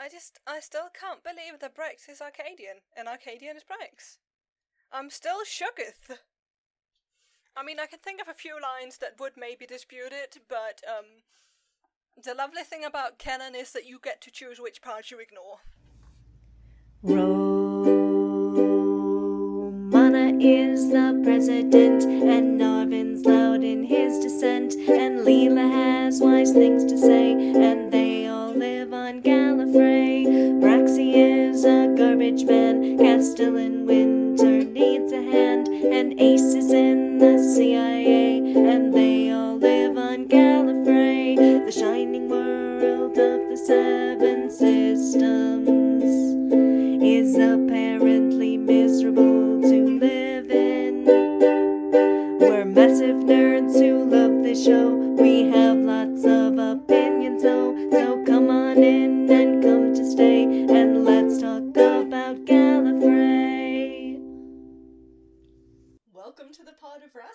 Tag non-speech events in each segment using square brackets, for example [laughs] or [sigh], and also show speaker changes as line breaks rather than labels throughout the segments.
I just, I still can't believe that Brex is Arcadian and Arcadian is Brex. I'm still shooketh. I mean, I can think of a few lines that would maybe dispute it, but um, the lovely thing about canon is that you get to choose which parts you ignore.
Romana is the president, and Narvin's loud in his dissent, and Leela has wise things to say, and they Gallifrey. Braxy is a garbage man, Castellan Winter needs a hand, and Ace is in the CIA, and they all live on Gallifrey, the shining world of the Seven Systems is apparently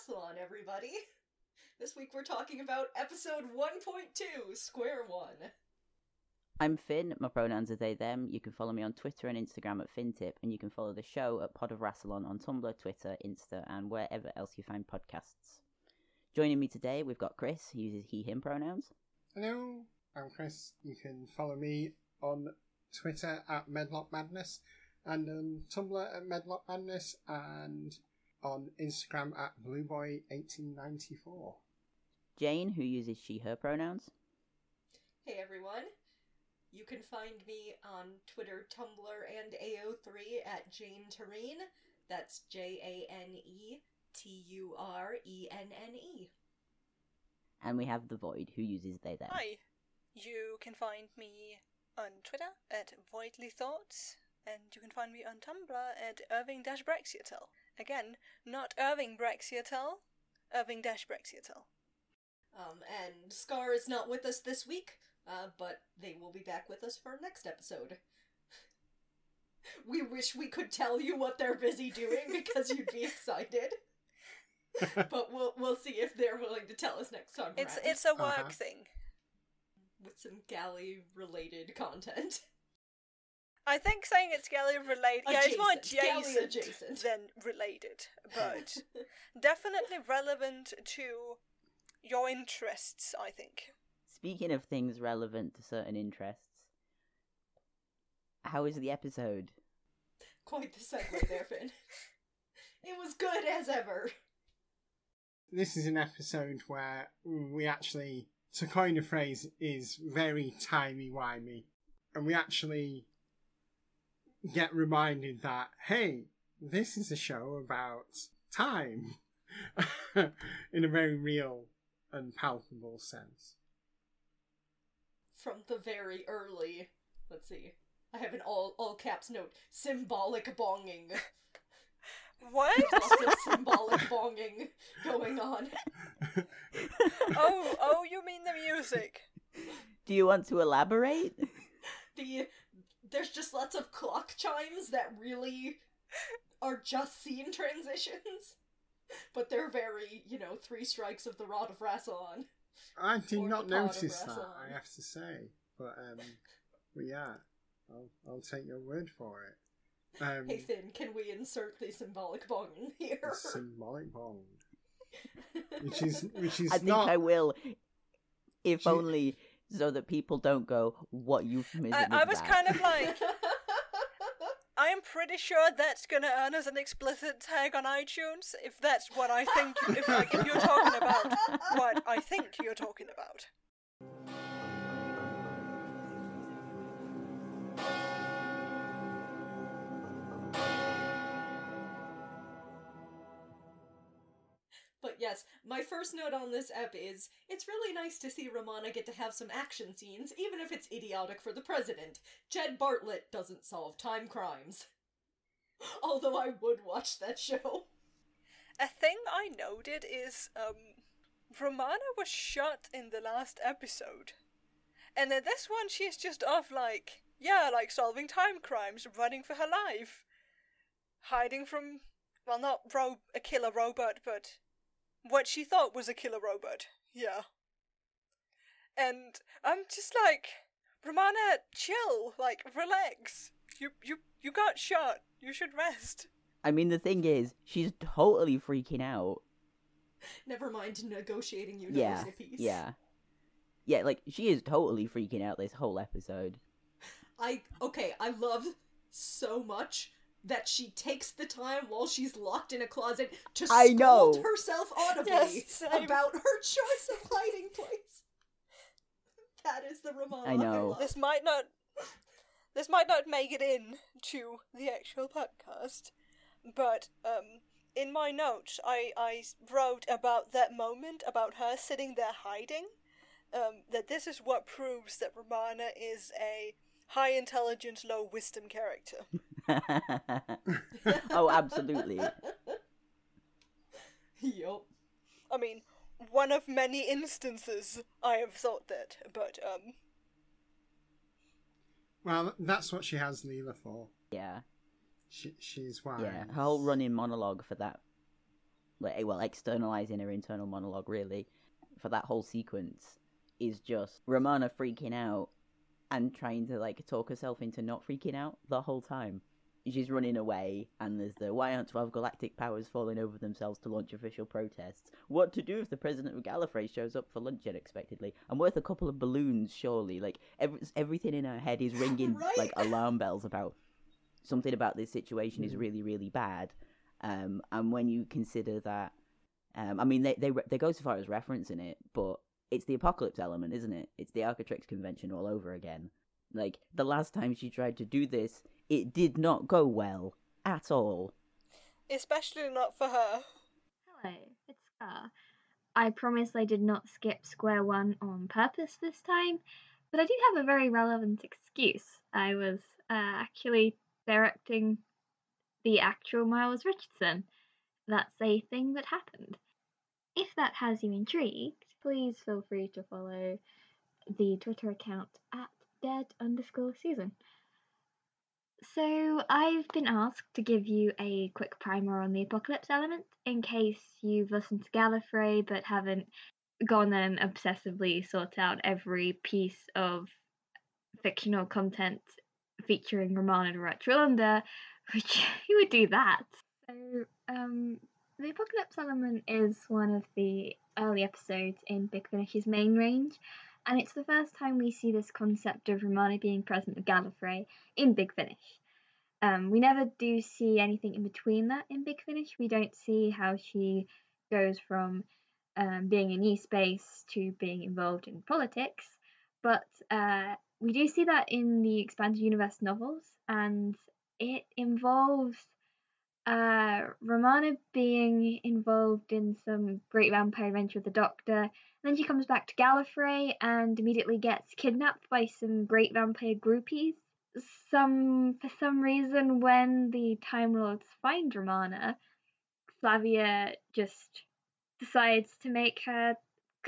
Pod Rassilon, everybody. [laughs] This week we're talking about episode 1.2, Square One.
I'm Finn. My pronouns are they, them. You can follow me on Twitter and Instagram at FinTip, and you can follow the show at Pod of Rassilon on Tumblr, Twitter, Insta, and wherever else you find podcasts. Joining me today, we've got Chris, who uses he, him pronouns.
Hello, I'm Chris. You can follow me on Twitter at Medlock Madness and on Tumblr at Medlock Madness and on Instagram at Blueboy1894.
Jane, who uses she, her pronouns.
Hey everyone. You can find me on Twitter, Tumblr, and AO3 at Jane Turenne. That's J A N E T U R E N N E.
And we have The Void, who uses they, them.
Hi. You can find me on Twitter at Voidly Thoughts, and you can find me on Tumblr at Irving Brexiatel. Again, not Irving Brexiatel, Irving Brexiatel.
Um, and Scar is not with us this week, uh, but they will be back with us for next episode. [laughs] We wish we could tell you what they're busy doing because you'd be [laughs] excited. [laughs] but we'll we'll see if they're willing to tell us next time
It's
around.
it's a work
Uh-huh.
thing.
with some galley related content.
I think saying it's Galley related, yeah, it's more
Adjacent.
Adjacent
adjacent.
than related, but [laughs] definitely relevant to your interests. I think.
Speaking of things relevant to certain interests, how is the episode?
Quite the segue there, Finn. It was good as ever.
This is an episode where we actually, to coin a phrase, is very timey-wimey. And we actually get reminded that, hey, this is a show about time [laughs] in a very real and palpable sense.
From the very early, let's see, I have an all all caps note: symbolic bonging.
What?
Lots of symbolic bonging going on. [laughs]
oh, oh, you mean the music?
Do you want to elaborate?
The there's just lots of clock chimes that really are just scene transitions, but they're very you know three strikes of the rod of Rassilon.
I did not
the pod of
notice that, I have to say. But, um, but yeah, I'll, I'll take your word for it. Um,
Hey Finn, can we insert the symbolic bonging [laughs] here?
the symbolic bong, Which is, which is
I think
not.
I will, if
She-
only so that people don't go, "What
you've
missed."
I was
that?"
kind of like, [laughs] I am pretty sure that's gonna earn us an explicit tag on iTunes if that's what I think. If like if you're talking about what I think you're talking about.
Yes, my first note on this ep is it's really nice to see Romana get to have some action scenes, even if it's idiotic for the president. Jed Bartlet doesn't solve time crimes. [laughs] Although I would watch that show.
A thing I noted is um, Romana was shot in the last episode, and in this one she's just off like yeah, like solving time crimes, running for her life, hiding from well, not ro- a killer robot, but what she thought was a killer robot. Yeah. And I'm just like, Romana, chill, like relax. You you you got shot. You should rest.
I mean, the thing is, she's totally freaking out.
Never mind negotiating
Yeah,
universal peace.
yeah, yeah. Like she is totally freaking out this whole episode.
I okay, I love so much that she takes the time while she's locked in a closet to
I
scold
know.
herself audibly
Yes,
about her choice of hiding place. That is the Romana
I know.
love.
This might not this might not make it in to the actual podcast, but um in my notes I, I wrote about that moment about her sitting there hiding. Um, that this is what proves that Romana is a high intelligence, low wisdom character. [laughs]
oh, absolutely.
Yup.
I mean, one of many instances I have thought that, but um
Well, that's what she has Leela for.
Yeah,
She, she's wise.
yeah. Her whole running monologue for that, like, well, externalizing her internal monologue really for that whole sequence is just Romana freaking out and trying to like talk herself into not freaking out the whole time. She's running away, and there's the why aren't 12 galactic powers falling over themselves to launch official protests? What to do if the president of Gallifrey shows up for lunch unexpectedly? I'm worth a couple of balloons, surely. Like, every, everything in her head is ringing [laughs]
Right?
like alarm bells about something about this situation is really, really bad. Um, and when you consider that, um, I mean, they, they they go so far as referencing it, but it's the apocalypse element, isn't it? It's the Archetryx convention all over again. Like the last time she tried to do this, it did not go well at all.
especially not for her.
Hello, it's Scar. I promise I did not skip square one on purpose this time, but I do have a very relevant excuse. I was uh, actually directing the actual Miles Richardson. That's a thing that happened. If that has you intrigued, please feel free to follow the Twitter account at dead underscore Susan. So, I've been asked to give you a quick primer on the apocalypse element in case you've listened to Gallifrey but haven't gone and obsessively sought out every piece of fictional content featuring Romanadvoratrelundar, which [laughs] you would do that? So, um, the apocalypse element is one of the early episodes in Big Finish's main range, and it's the first time we see this concept of Romana being present with Gallifrey in Big Finish. Um, we never do see anything in between that in Big Finish. We don't see how she goes from um, being in New Space to being involved in politics, but uh, we do see that in the Expanded Universe novels, and it involves uh, Romana being involved in some great vampire adventure with the Doctor. Then she comes back to Gallifrey and immediately gets kidnapped by some great vampire groupies. Some for some reason, when the Time Lords find Romana, Flavia just decides to make her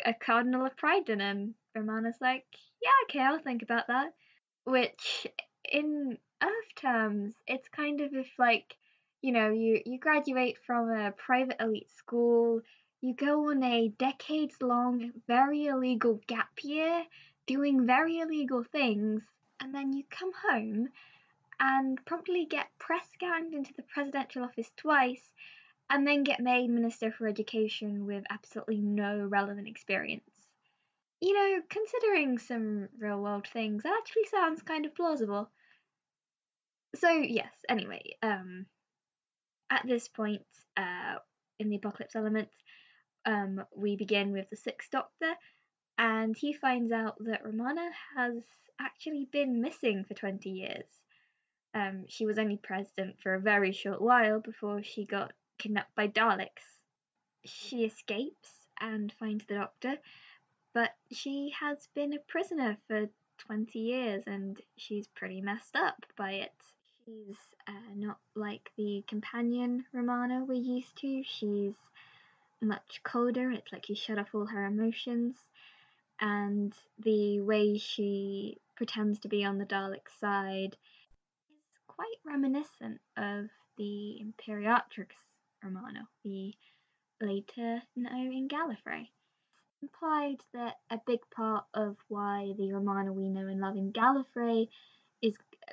a Cardinal of Prydon, and Romana's like, "Yeah, okay, I'll think about that." Which, in Earth terms, it's kind of if like you know you you graduate from a private elite school you go on a decades long very illegal gap year doing very illegal things and then you come home and promptly get press ganged into the presidential office twice and then get made minister for education with absolutely no relevant experience. You know considering some real world things that actually sounds kind of plausible. So yes anyway um at this point uh, in the apocalypse element, um, we begin with the Sixth Doctor, and he finds out that Romana has actually been missing for 20 years. Um, she was only president for a very short while before she got kidnapped by Daleks. She escapes and finds the Doctor, but she has been a prisoner for 20 years and she's pretty messed up by it. She's uh, not like the companion Romana we're used to. She's much colder. It's like she shut off all her emotions. And the way she pretends to be on the Dalek side is quite reminiscent of the Imperatrix Romana we later know in Gallifrey. implied that a big part of why the Romana we know and love in Gallifrey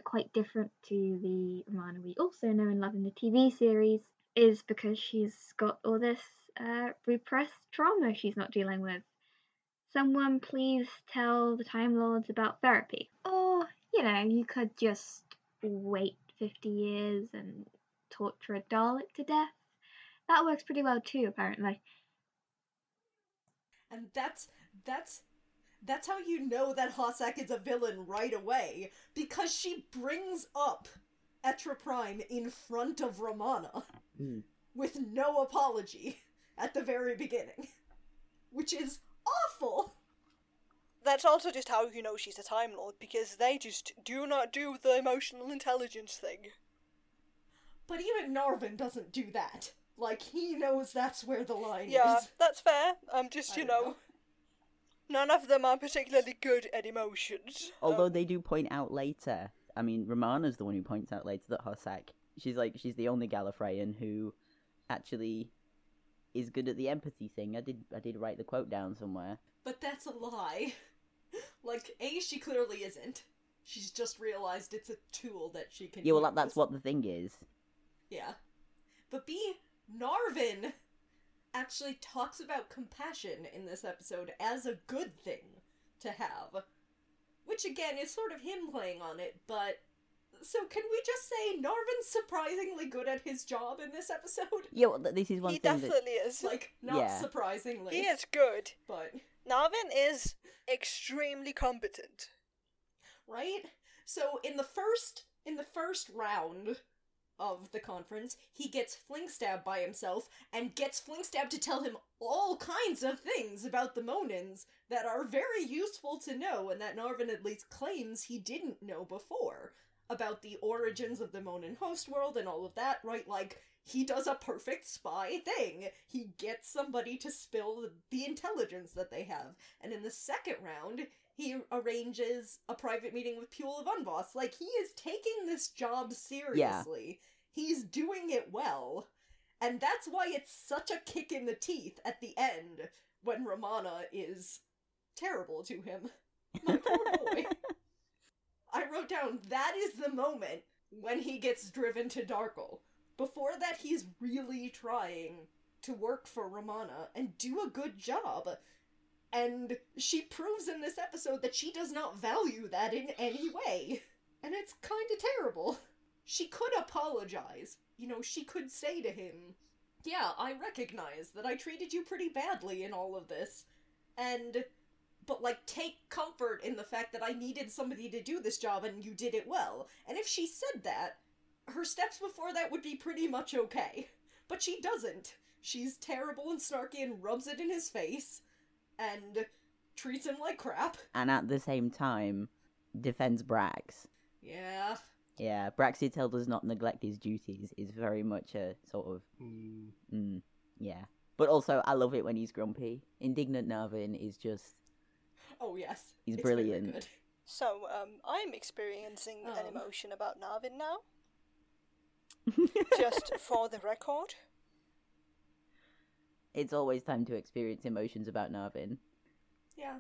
quite different to the Romana we also know and love in the TV series is because she's got all this uh, repressed trauma she's not dealing with. Someone please tell the Time Lords about therapy. Or, you know, you could just wait 50 years and torture a Dalek to death. That works pretty well too, apparently.
And that's that's that's how you know that Hossack is a villain right away because she brings up Etra Prime in front of Romana
Mm.
with no apology at the very beginning, which is awful.
That's also just how you know she's a Time Lord, because they just do not do the emotional intelligence thing.
But even Narvin doesn't do that. Like he knows that's where the line
Yeah,
is.
that's fair. I'm um, just, you
don't
know, none of them are particularly good at emotions.
Although
Um,
they do point out later, I mean, Romana's the one who points out later that Hossack, she's like, she's the only Gallifreyan who actually is good at the empathy thing. I did, I did write the quote down somewhere.
But that's a lie. [laughs] like A, she clearly isn't. She's just realized it's a tool that she can.
Yeah, well, that, that's what the thing is.
Yeah. But B, Narvin actually talks about compassion in this episode as a good thing to have. Which again is sort of him playing on it, but so can we just say Narvin's surprisingly good at his job in this episode?
Yeah, well, this is one
he
thing that
definitely is.
Like, not
Yeah.
surprisingly.
he is good.
But
Narvin is extremely competent.
right? So in the first in the first round of the conference, he gets fling stabbed by himself and gets fling stabbed to tell him all kinds of things about the Monans that are very useful to know and that Narvin at least claims he didn't know before about the origins of the Monan host world and all of that, right? Like he does a perfect spy thing. He gets somebody to spill the intelligence that they have. And in the second round, he arranges a private meeting with Puel of Unboss. Like, he is taking this job seriously. He's doing it well. And that's why it's such a kick in the teeth at the end when Romana is terrible to him. My poor boy. I wrote down that is the moment when he gets driven to Darkel. Before that, he's really trying to work for Romana and do a good job. And she proves in this episode that she does not value that in any way. And it's kind of terrible. She could apologize. You know, she could say to him, Yeah, I recognize that I treated you pretty badly in all of this. And. But, like, take comfort in the fact that I needed somebody to do this job and you did it well. And if she said that, her steps before that would be pretty much okay. But she doesn't. She's terrible and snarky and rubs it in his face and treats him like crap.
and at the same time, defends Brax.
Yeah.
Yeah, Braxiatel does not neglect his duties. Is very much a sort of
Mm.
Mm, yeah. But also, I love it when he's grumpy. Indignant Narvin is just.
Oh, yes.
He's
It's very
brilliant.
good.
So, um, I'm experiencing an
Um.
emotion about Narvin now, [laughs] just for the record.
It's always time to experience emotions about Narvin.
Yeah.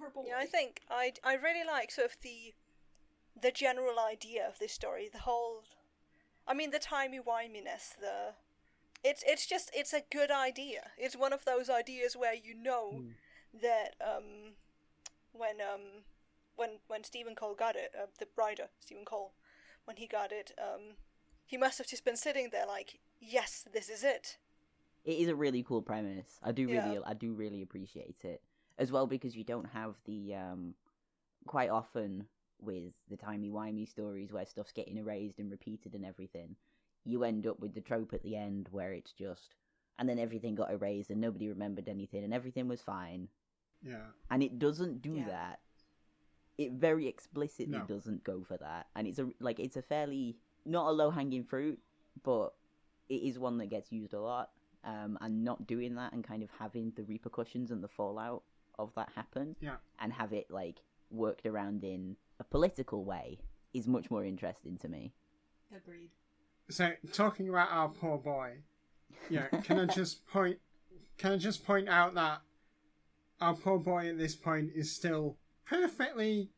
Her boy.
Yeah, I think I I really like sort of the the general idea of this story. The whole, I mean, the timey wiminess. The it's it's just it's a good idea. It's one of those ideas where you know
Mm.
that um when um when when Stephen Cole got it, uh, the writer Stephen Cole, when he got it, um he must have just been sitting there like, yes, this is it.
It is a really cool premise. I do
Yeah.
really, I do really appreciate it as well because you don't have the um quite often with the timey wimey stories where stuff's getting erased and repeated and everything. You end up with the trope at the end where it's just, and then everything got erased and nobody remembered anything and everything was fine.
Yeah.
and it doesn't do
Yeah.
that. It very explicitly
No.
doesn't go for that, and it's a like it's a fairly not a low hanging fruit, but it is one that gets used a lot. Um, and not doing that and kind of having the repercussions and the fallout of that happen,
Yeah.
and have it like worked around in a political way is much more interesting to me.
Agreed.
So talking about our poor boy, yeah. Can I [laughs] just point? Can I just point out that our poor boy at this point is still perfectly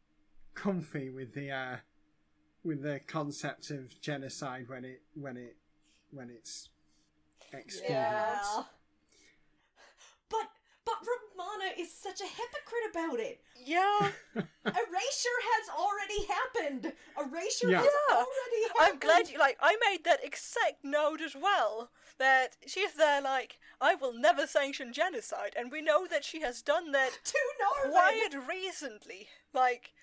comfy with the uh, with the concept of genocide when it when it when it's experienced.
Yeah. But but Romana is such a hypocrite about it.
Yeah, [laughs]
Erasure has already happened. Erasure
Yeah.
has
Yeah.
already happened.
I'm glad you like. I made that exact note as well. That she's there like, I will never sanction genocide, and we know that she has done that [laughs]
to Narvin.
quite recently. Like,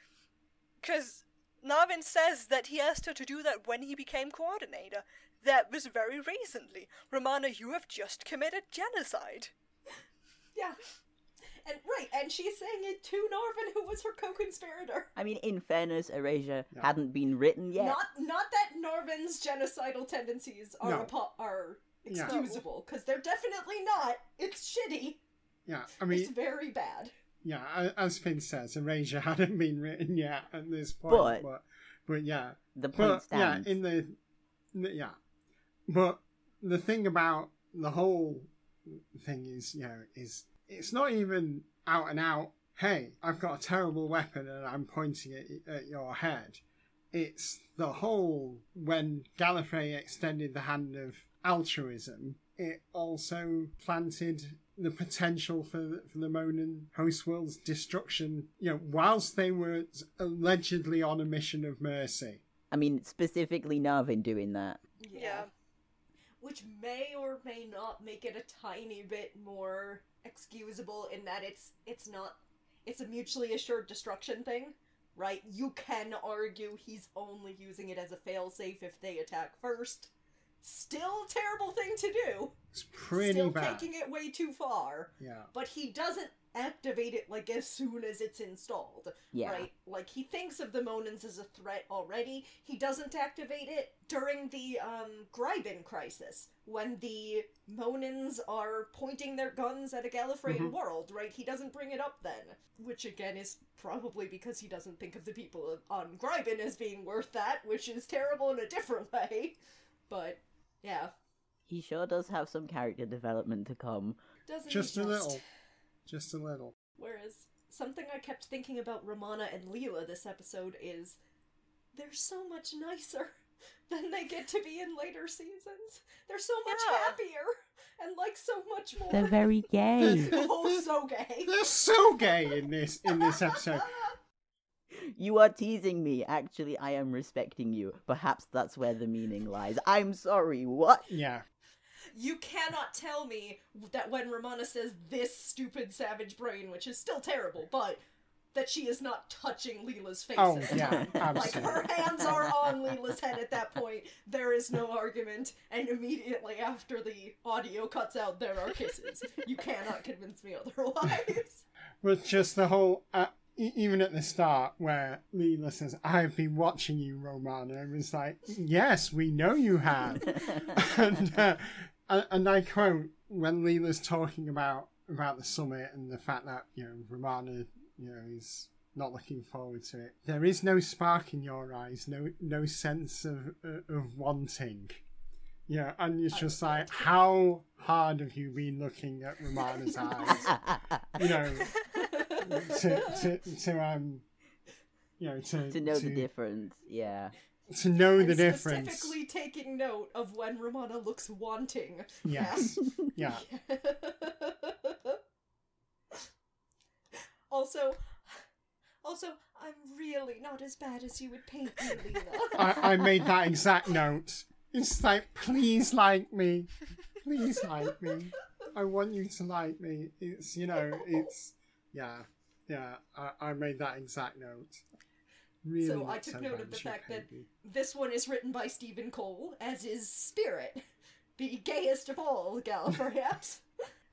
because Narvin says that he asked her to do that when he became coordinator. That was very recently. Romana, you have just committed genocide. [laughs]
Yeah. And right, and she's saying it to Narvin, who was her co-conspirator.
I mean, in fairness, Erasure
Yeah.
hadn't been written yet.
Not not that Narvin's genocidal tendencies are
No.
apo- are excusable, because they're definitely not. It's shitty.
Yeah, I mean,
it's very bad.
yeah, as Finn says, Erasure [laughs] hadn't been written yet at this point,
But-
but but, yeah,
The point
but yeah, in the yeah, but the thing about the whole thing is, you know, is it's not even out and out. Hey, I've got a terrible weapon and I'm pointing it at your head. It's the whole when Gallifrey extended the hand of altruism. It also planted the potential for for the Monan host world's destruction. You know, whilst they were allegedly on a mission of mercy.
I mean, specifically Narvin doing that.
Yeah.
Which may or may not make it a tiny bit more excusable in that it's it's not it's a mutually assured destruction thing, right? You can argue he's only using it as a failsafe if they attack first. Still terrible thing to do.
It's pretty
Still
bad.
taking it way too far.
Yeah.
But he doesn't activate it like as soon as it's installed.
Yeah.
Right? Like he thinks of the Monans as a threat already. He doesn't activate it during the um Gryben crisis when the Monans are pointing their guns at a Gallifreyan
Mhm.
world, right? He doesn't bring it up then, which again is probably because he doesn't think of the people on Gryben as being worth that, which is terrible in a different [laughs] way. But yeah,
He sure does have some character development to come.
doesn't he
Just a little. Just a little.
Whereas something I kept thinking about Romana and Leela this episode is they're so much nicer [laughs] than they get to be in later seasons. They're so much
Yeah.
happier and like so much more.
They're very gay. [laughs] [laughs]
oh, so gay.
They're so gay in this in this episode.
you are teasing me. Actually, I am respecting you. Perhaps that's where the meaning lies. I'm sorry, what?
Yeah.
You cannot tell me that when Romana says this stupid savage brain, which is still terrible, but that she is not touching Leela's face
Oh
at the
yeah,
time. Like her hands are on Leela's head at that point. There is no argument, and immediately after the audio cuts out, there are kisses. You cannot convince me otherwise. [laughs]
But just the whole, uh, even at the start where Leela says, "I've been watching you, Romana," and it's like, "Yes, we know you have." [laughs] and uh, and and I quote when Leela's talking about about the summit and the fact that you know Romana, you know, is not looking forward to it. There is no spark in your eyes, no no sense of uh, of wanting. Yeah, and it's just like, how hard have you been looking at Romana's eyes? You know, [laughs] to to to um, you know, to
to know the difference, yeah.
To know the difference.
Specifically taking note of when Romana looks wanting.
Yes, [laughs] yeah. [laughs]
also, also, I'm really not as bad as you would paint me, Leela.
I, I made that exact note. It's like, please like me, please like me. I want you to like me. It's you know, it's yeah, yeah. I, I made that exact note. Really
So I took note of the fact that this one is written by Stephen Cole, as is Spirit, [laughs] the gayest of all gal, [laughs] perhaps,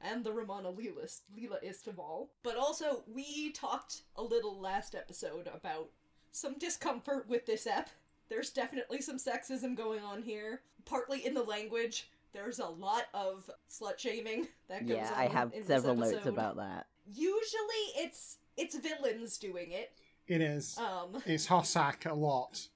and the Romana Leela Leelaist of all. But also, we talked a little last episode about some discomfort with this ep. There's definitely some sexism going on here, partly in the language. There's a lot of slut shaming that goes
Yeah,
on.
I have
in
several notes about that.
Usually, it's it's villains doing it.
It is.
Um, [laughs]
It's Hossack a lot,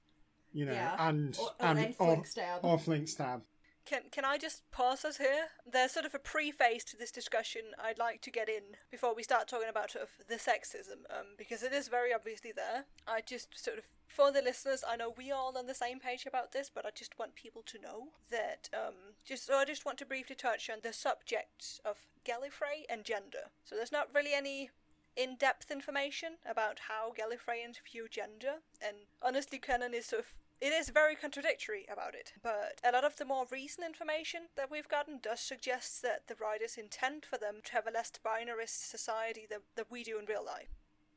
you know,
Yeah.
and
or,
and
and
or,
Flink stab.
or Flink Stab.
Can can I just pause us here? There's sort of a preface to this discussion I'd like to get in before we start talking about sort of the sexism, um, because it is very obviously there. I just sort of for the listeners, I know we are all on the same page about this, but I just want people to know that um, just so I just want to briefly touch on the subject of Gallifrey and gender. So there's not really any in-depth information about how Gallifreyans view gender, and honestly, canon is sort of it is very contradictory about it, but a lot of the more recent information that we've gotten does suggest that the writers intend for them to have a less binarist society than, than we do in real life.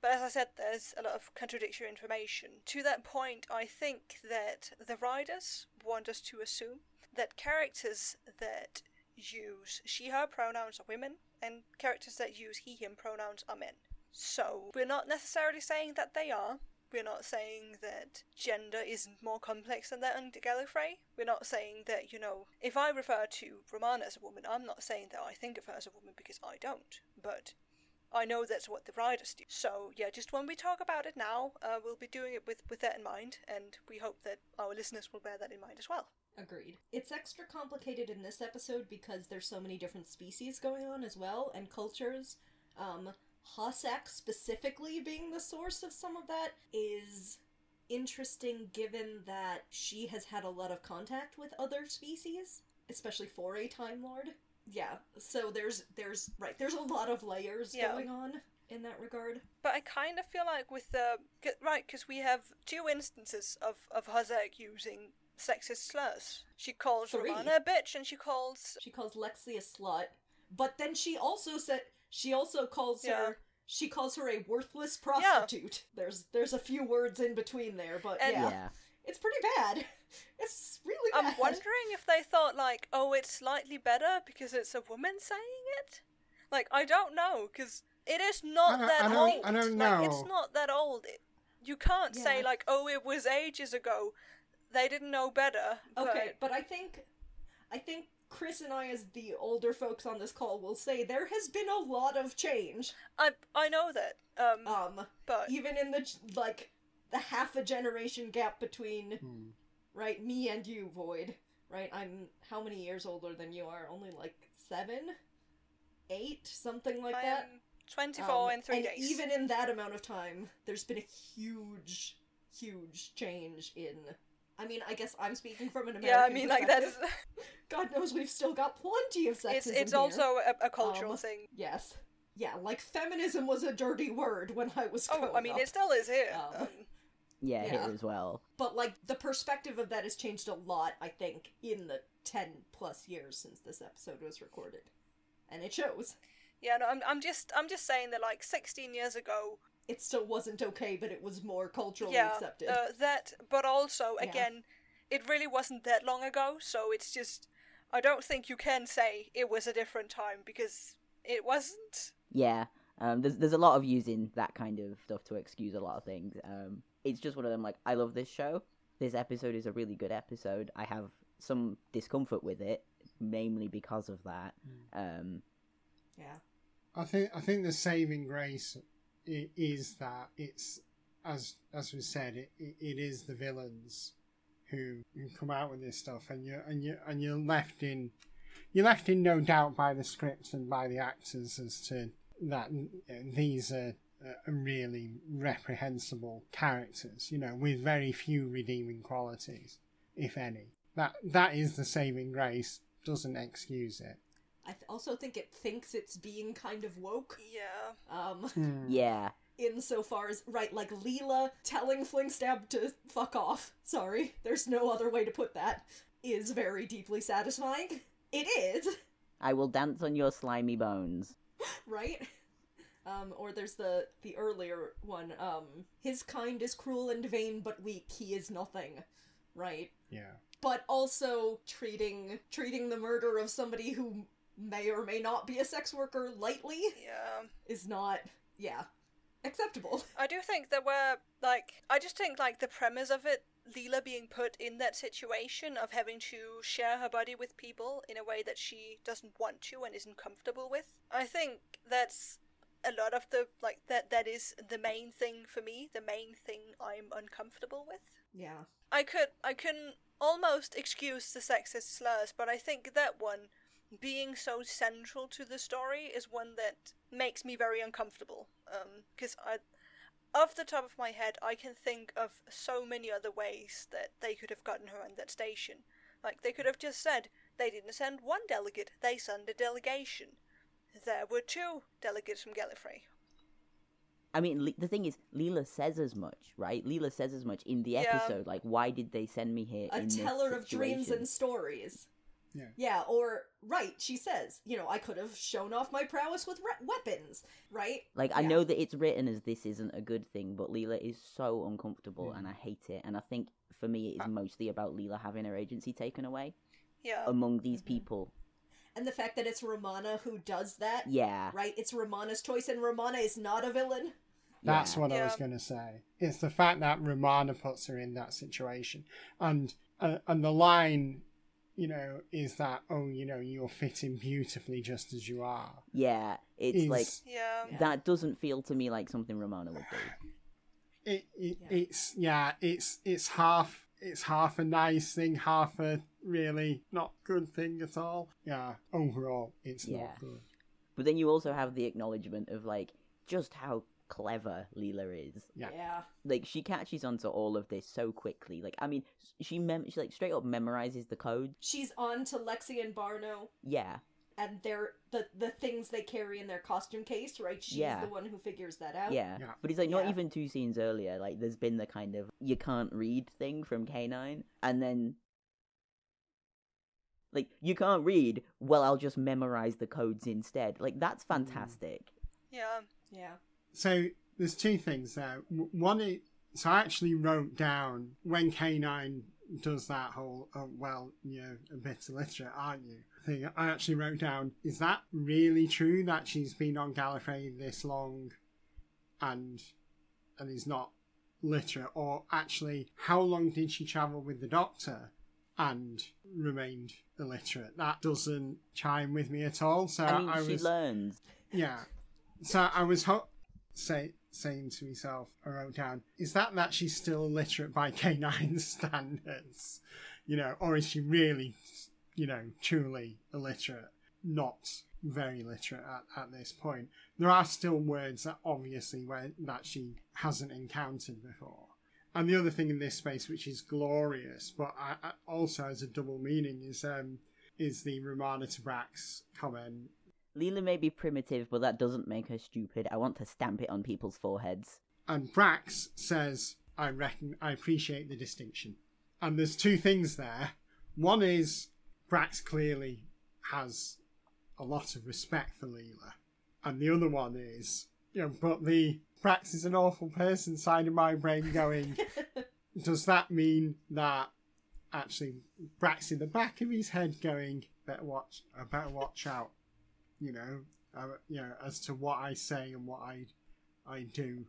But as I said, there's a lot of contradictory information. To that point, I think that the writers want us to assume that characters that use she her pronouns are women and characters that use he him pronouns are men. So, we're not necessarily saying that they are, we're not saying that gender isn't more complex than that under Gallifrey. We're not saying that, you know, if I refer to Romana as a woman, I'm not saying that I think of her as a woman because I don't. But I know that's what the writers do. So, yeah, just when we talk about it now, uh, we'll be doing it with, with that in mind, and we hope that our listeners will bear that in mind as well.
Agreed. It's extra complicated in this episode because there's so many different species going on as well and cultures. Um, Hossack specifically being the source of some of that is interesting given that she has had a lot of contact with other species, especially for a Time Lord. Yeah, so there's there's right, there's a lot of layers
Yeah.
going on in that regard.
But I kind of feel like with the. Right, because we have two instances of, of Hossack using sexist slurs. She calls
Three.
Romana a bitch, and she calls.
She calls Lexi a slut, but then she also said she also calls
Yeah.
her she calls her a worthless prostitute. There's there's a few words in between there, but
And-
yeah,
Yeah.
it's pretty bad. [laughs] It's really bad.
I'm wondering if they thought, like, oh, it's slightly better because it's a woman saying it? Like, I don't know, because it is not
I
that
I
old.
I don't
Like, it's not that old. It, you can't say, like, oh, it was ages ago. They didn't know better.
Okay,
but-
but I think I think Chris and I as the older folks on this call will say there has been a lot of change.
I, I know that. Um,
Um
but.
even in the like the half a generation gap between
Hmm.
right me and you void right i'm how many years older than you are only like seven eight something like
I
that
am 24
Um,
in three
and
days.
even in that amount of time there's been a huge huge change in i mean i guess i'm speaking from an american
yeah, I mean, like, that is. [laughs]
god knows we've still got plenty of sexism
It's, it's
here.
also a, a cultural
Um,
thing.
yes yeah like feminism was a dirty word when i was
Oh, I mean,
up.
it still is here.
Um,
Um, [laughs]
Yeah,
Yeah.
here as well.
But like the perspective of that has changed a lot, I think, in the ten plus years since this episode was recorded, and it shows.
yeah, no, I'm, I'm just, I'm just saying that like 16 years ago,
It still wasn't okay, but it was more culturally
yeah,
accepted.
uh, that, but also
Yeah.
again, it really wasn't that long ago, so it's just, I don't think you can say it was a different time because it wasn't.
Yeah. Um, there's there's a lot of using that kind of stuff to excuse a lot of things. Um, it's just one of them. Like I love this show. This episode is a really good episode. I have some discomfort with it, mainly because of that. Um,
yeah,
I think I think the saving grace i- is that it's as as we said it, it, it is the villains who, come out with this stuff and you and you and you're left in you're left in no doubt by the script and by the actors as to that these are uh, really reprehensible characters you know with very few redeeming qualities if any. That that is the saving grace doesn't excuse it
I th- also think it thinks it's being kind of woke.
Yeah.
Um,
Hmm.
yeah.
insofar as right, like Leela telling Flingstab to fuck off. Sorry, there's no other way to put that. Is very deeply satisfying. It is.
I will dance on your slimy bones. [laughs]
right? Um, or there's the the earlier one. Um, his kind is cruel and vain, but weak. He is nothing, right?
yeah
But also treating treating the murder of somebody who may or may not be a sex worker lightly
Yeah.
is not, yeah, acceptable. [laughs]
I do think there were like I just think like the premise of it, Leela being put in that situation of having to share her body with people in a way that she doesn't want to and isn't comfortable with. I think that's a lot of the like that that is the main thing for me, the main thing I'm uncomfortable with.
Yeah.
I could I can almost excuse the sexist slurs, but I think that one being so central to the story is one that makes me very uncomfortable. Um, because I, off the top of my head, I can think of so many other ways that they could have gotten her on that station. Like they could have just said they didn't send one delegate; they sent a delegation. There were two delegates from Gallifrey.
I mean, the thing is, Leela says as much, right? Leela says as much in the
Yeah.
episode. Like, why did they send me here?
A
in this
teller of dreams and stories.
Yeah.
Yeah, or, right, she says, you know, I could have shown off my prowess with re- weapons, right?
Like, I know that it's written as this isn't a good thing, but Leela is so uncomfortable,
Mm.
and I hate it. And I think for me, it is
Uh,
mostly about Leela having her agency taken away
Yeah.
among these
Mhm.
people.
And the fact that it's Romana who does that,
Yeah,
right? It's Romana's choice, and Romana is not a villain.
That's
yeah.
what I was going to say. It's the fact that Romana puts her in that situation, and uh, and the line, you know, is that oh, you know, you're fitting beautifully just as you are.
Yeah, it's
is,
like
yeah.
Yeah.
that doesn't feel to me like something Romana would do. [sighs]
it, it
Yeah.
it's yeah, it's it's half it's half a nice thing, half a really not good thing at all. Yeah, overall, it's
Yeah.
not good.
But then you also have the acknowledgement of like just how clever Leela is.
Yeah.
Yeah.
Like she catches onto all of this so quickly. Like I mean, she mem- she like straight up memorizes the code.
She's on to Lexi and Barno,
Yeah,
and they're the, the things they carry in their costume case, right? She's
Yeah.
the one who figures that out.
yeah,
Yeah.
But it's like not
Yeah.
even two scenes earlier. Like there's been the kind of you can't read thing from K9, and then like you can't read. Well, I'll just memorize the codes instead. Like that's mm. fantastic.
Yeah.
Yeah.
So there's two things there. One is so I actually wrote down when K9 does that whole oh, well you're a bit illiterate aren't you thing I actually wrote down is that really true that she's been on Gallifrey this long and and is not literate or actually how long did she travel with the doctor and remained illiterate that doesn't chime with me at all so
I mean,
I
she
was
learns.
yeah. So I was ho- say saying to myself, I wrote down, is that that she's still illiterate by [laughs] K9 standards? You know, or is she really, you know, truly illiterate? Not very literate at, at this point. There are still words that obviously where that she hasn't encountered before. And the other thing in this space, which is glorious, but I, I also has a double meaning, is um is the Romana to Brax comment
Leela may be primitive, but that doesn't make her stupid. I want to stamp it on people's foreheads.
And Brax says, I reckon I appreciate the distinction. And there's two things there. One is Brax clearly has a lot of respect for Leela. And the other one is, you know, but the Brax is an awful person side of my brain going, [laughs] does that mean that actually Brax in the back of his head going, better watch, I better watch out, you know, uh, you know, as to what I say and what I, I do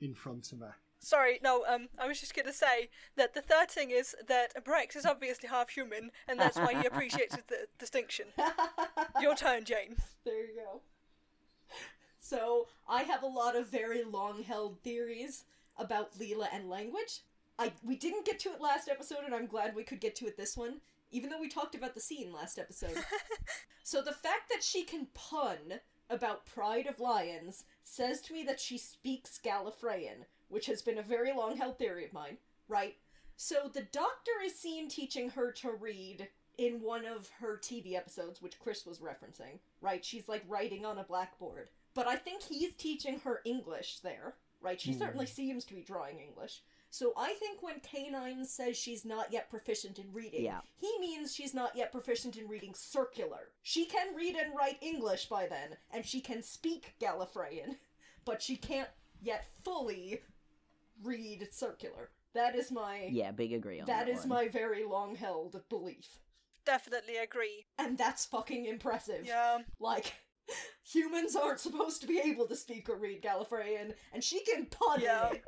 in front of her.
Sorry, no, um, I was just gonna say that the third thing is that Brex is obviously half human, and that's why he appreciates the distinction. [laughs] Your turn, Jane.
there you go. So, I have a lot of very long held theories about Leela and language. I we didn't get to it last episode and I'm glad we could get to it this one, even though we talked about the scene last episode. [laughs] so the fact that she can pun about Pride of Lions says to me that she speaks Gallifreyan, which has been a very long held theory of mine, right? So the doctor is seen teaching her to read in one of her TV episodes, which Chris was referencing, right? She's like writing on a blackboard. But I think he's teaching her English there, right? She
Hmm.
certainly seems to be drawing English. So I think when K9 says she's not yet proficient in reading,
Yeah.
he means she's not yet proficient in reading circular. She can read and write English by then, and she can speak Gallifreyan, [laughs] but she can't yet fully read circular. That is my
Yeah, big agree on that.
that is
one.
my very long held belief.
Definitely agree.
And that's fucking impressive.
Yeah.
Like, humans aren't supposed to be able to speak or read Gallifreyan, and she can pun
Yeah.
it.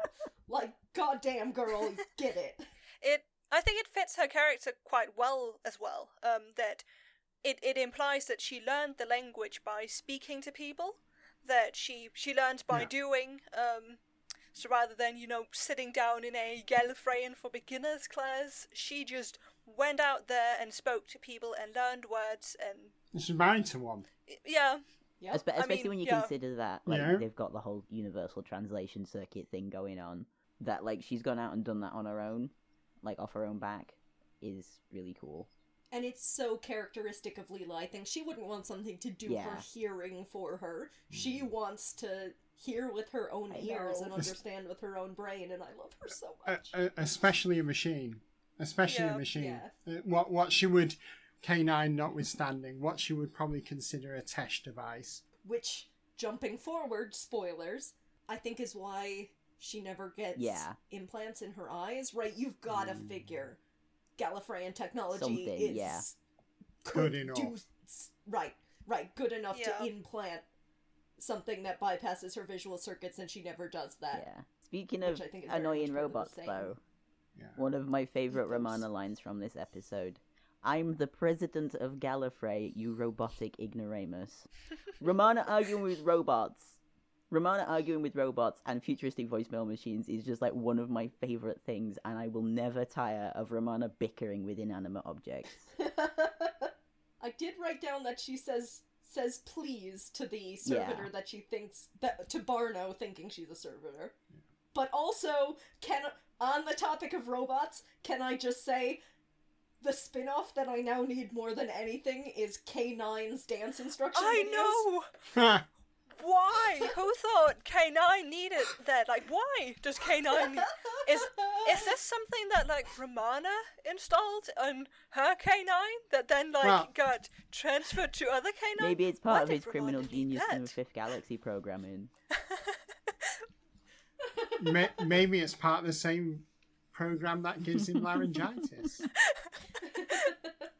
Like, goddamn girl, get it. [laughs]
It. I think it fits her character quite well as well. Um, that it it implies that she learned the language by speaking to people. That she she learned by
Yeah.
doing. Um, So rather than, you know, sitting down in a Gallifreyan for beginners class, she just went out there and spoke to people and learned words and
She's married to one.
Yeah,
Yeah.
Espe- especially
mean,
when you
yeah.
consider that like
Yeah.
they've got the whole universal translation circuit thing going on that like she's gone out and done that on her own like off her own back is really cool
And it's so characteristic of Leela. I think she wouldn't want something to do
Yeah.
her hearing for her. She wants to hear with her own
I
ears
know.
and [laughs] understand with her own brain, and I love her so
Uh,
much.
uh, especially a machine. Especially
Yeah.
a machine.
Yeah.
Uh, what what she would, K9 notwithstanding, what she would probably consider a test device.
Which, jumping forward, spoilers, I think is why she never gets
Yeah.
implants in her eyes, right? You've got to hmm. figure Gallifreyan technology
Something,
is
yeah.
Good enough.
s- right, right, good enough
Yeah.
to implant something that bypasses her visual circuits, and she never does that.
yeah speaking
Which
of
I think
annoying
much part of the
robots though
Yeah.
one of my favorite romana lines from this episode I'm the president of Gallifrey, you robotic ignoramus. Romana arguing with robots. Romana arguing with robots and futuristic voicemail machines is just like one of my favorite things, and I will never tire of Romana bickering with inanimate objects. [laughs]
I did write down that she says says please to the servitor
Yeah.
that she thinks that to Barno thinking she's a servitor. But also, can on the topic of robots, can I just say the spin-off that I now need more than anything is K9's dance instruction
I
videos.
know. [laughs] Why? Who thought K9 needed that? Like, why does K9 need... Is is this something that like Romana installed on her K9 that then like
Well-
got transferred to other K9?
Maybe it's
Why
part of
did
his criminal
Romana
genius in the? Fifth Galaxy programming. [laughs]
Maybe it's part of the same program that gives him [laughs] laryngitis. [laughs]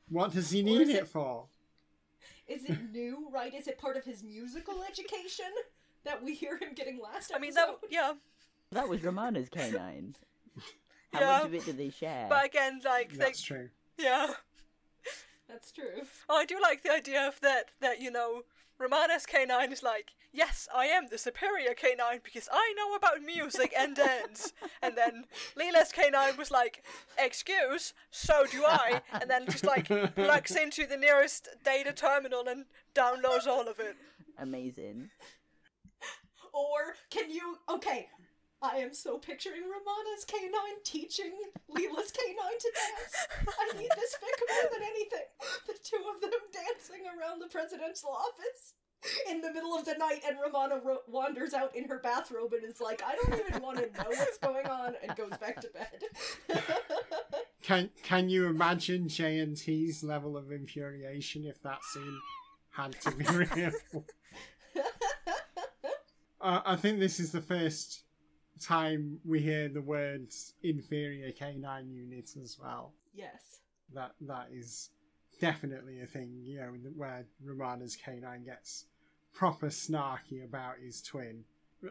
What does he need it
it-
for?
Is it new, right? Is it part of his musical education that we hear him getting last
I mean
episode?
that yeah,
That was Romana's K9. How
Yeah.
much of it did they share?
but again like they,
That's true.
yeah.
That's true.
Oh, I do like the idea of that that you know Romana's K9 is like, yes, I am the superior K9 because I know about music and dance. And then Leela's K9 was like, excuse, so do I. And then just like plugs into the nearest data terminal and downloads all of it.
Amazing.
Or can you? Okay, I am so picturing Romana's K9 teaching Leela's K9 to dance. I need this fic more than anything. The two of them dancing around the presidential office in the middle of the night, and Romana ro- wanders out in her bathrobe and is like, "I don't even want to know what's going on," and goes back to bed. [laughs]
Can Can you imagine J and T's level of infuriation if that scene had to be [laughs] real? [laughs] uh, I think this is the first time we hear the words inferior K9 unit as well.
yes.
That that is definitely a thing, you know, where Romana's K9 gets proper snarky about his twin,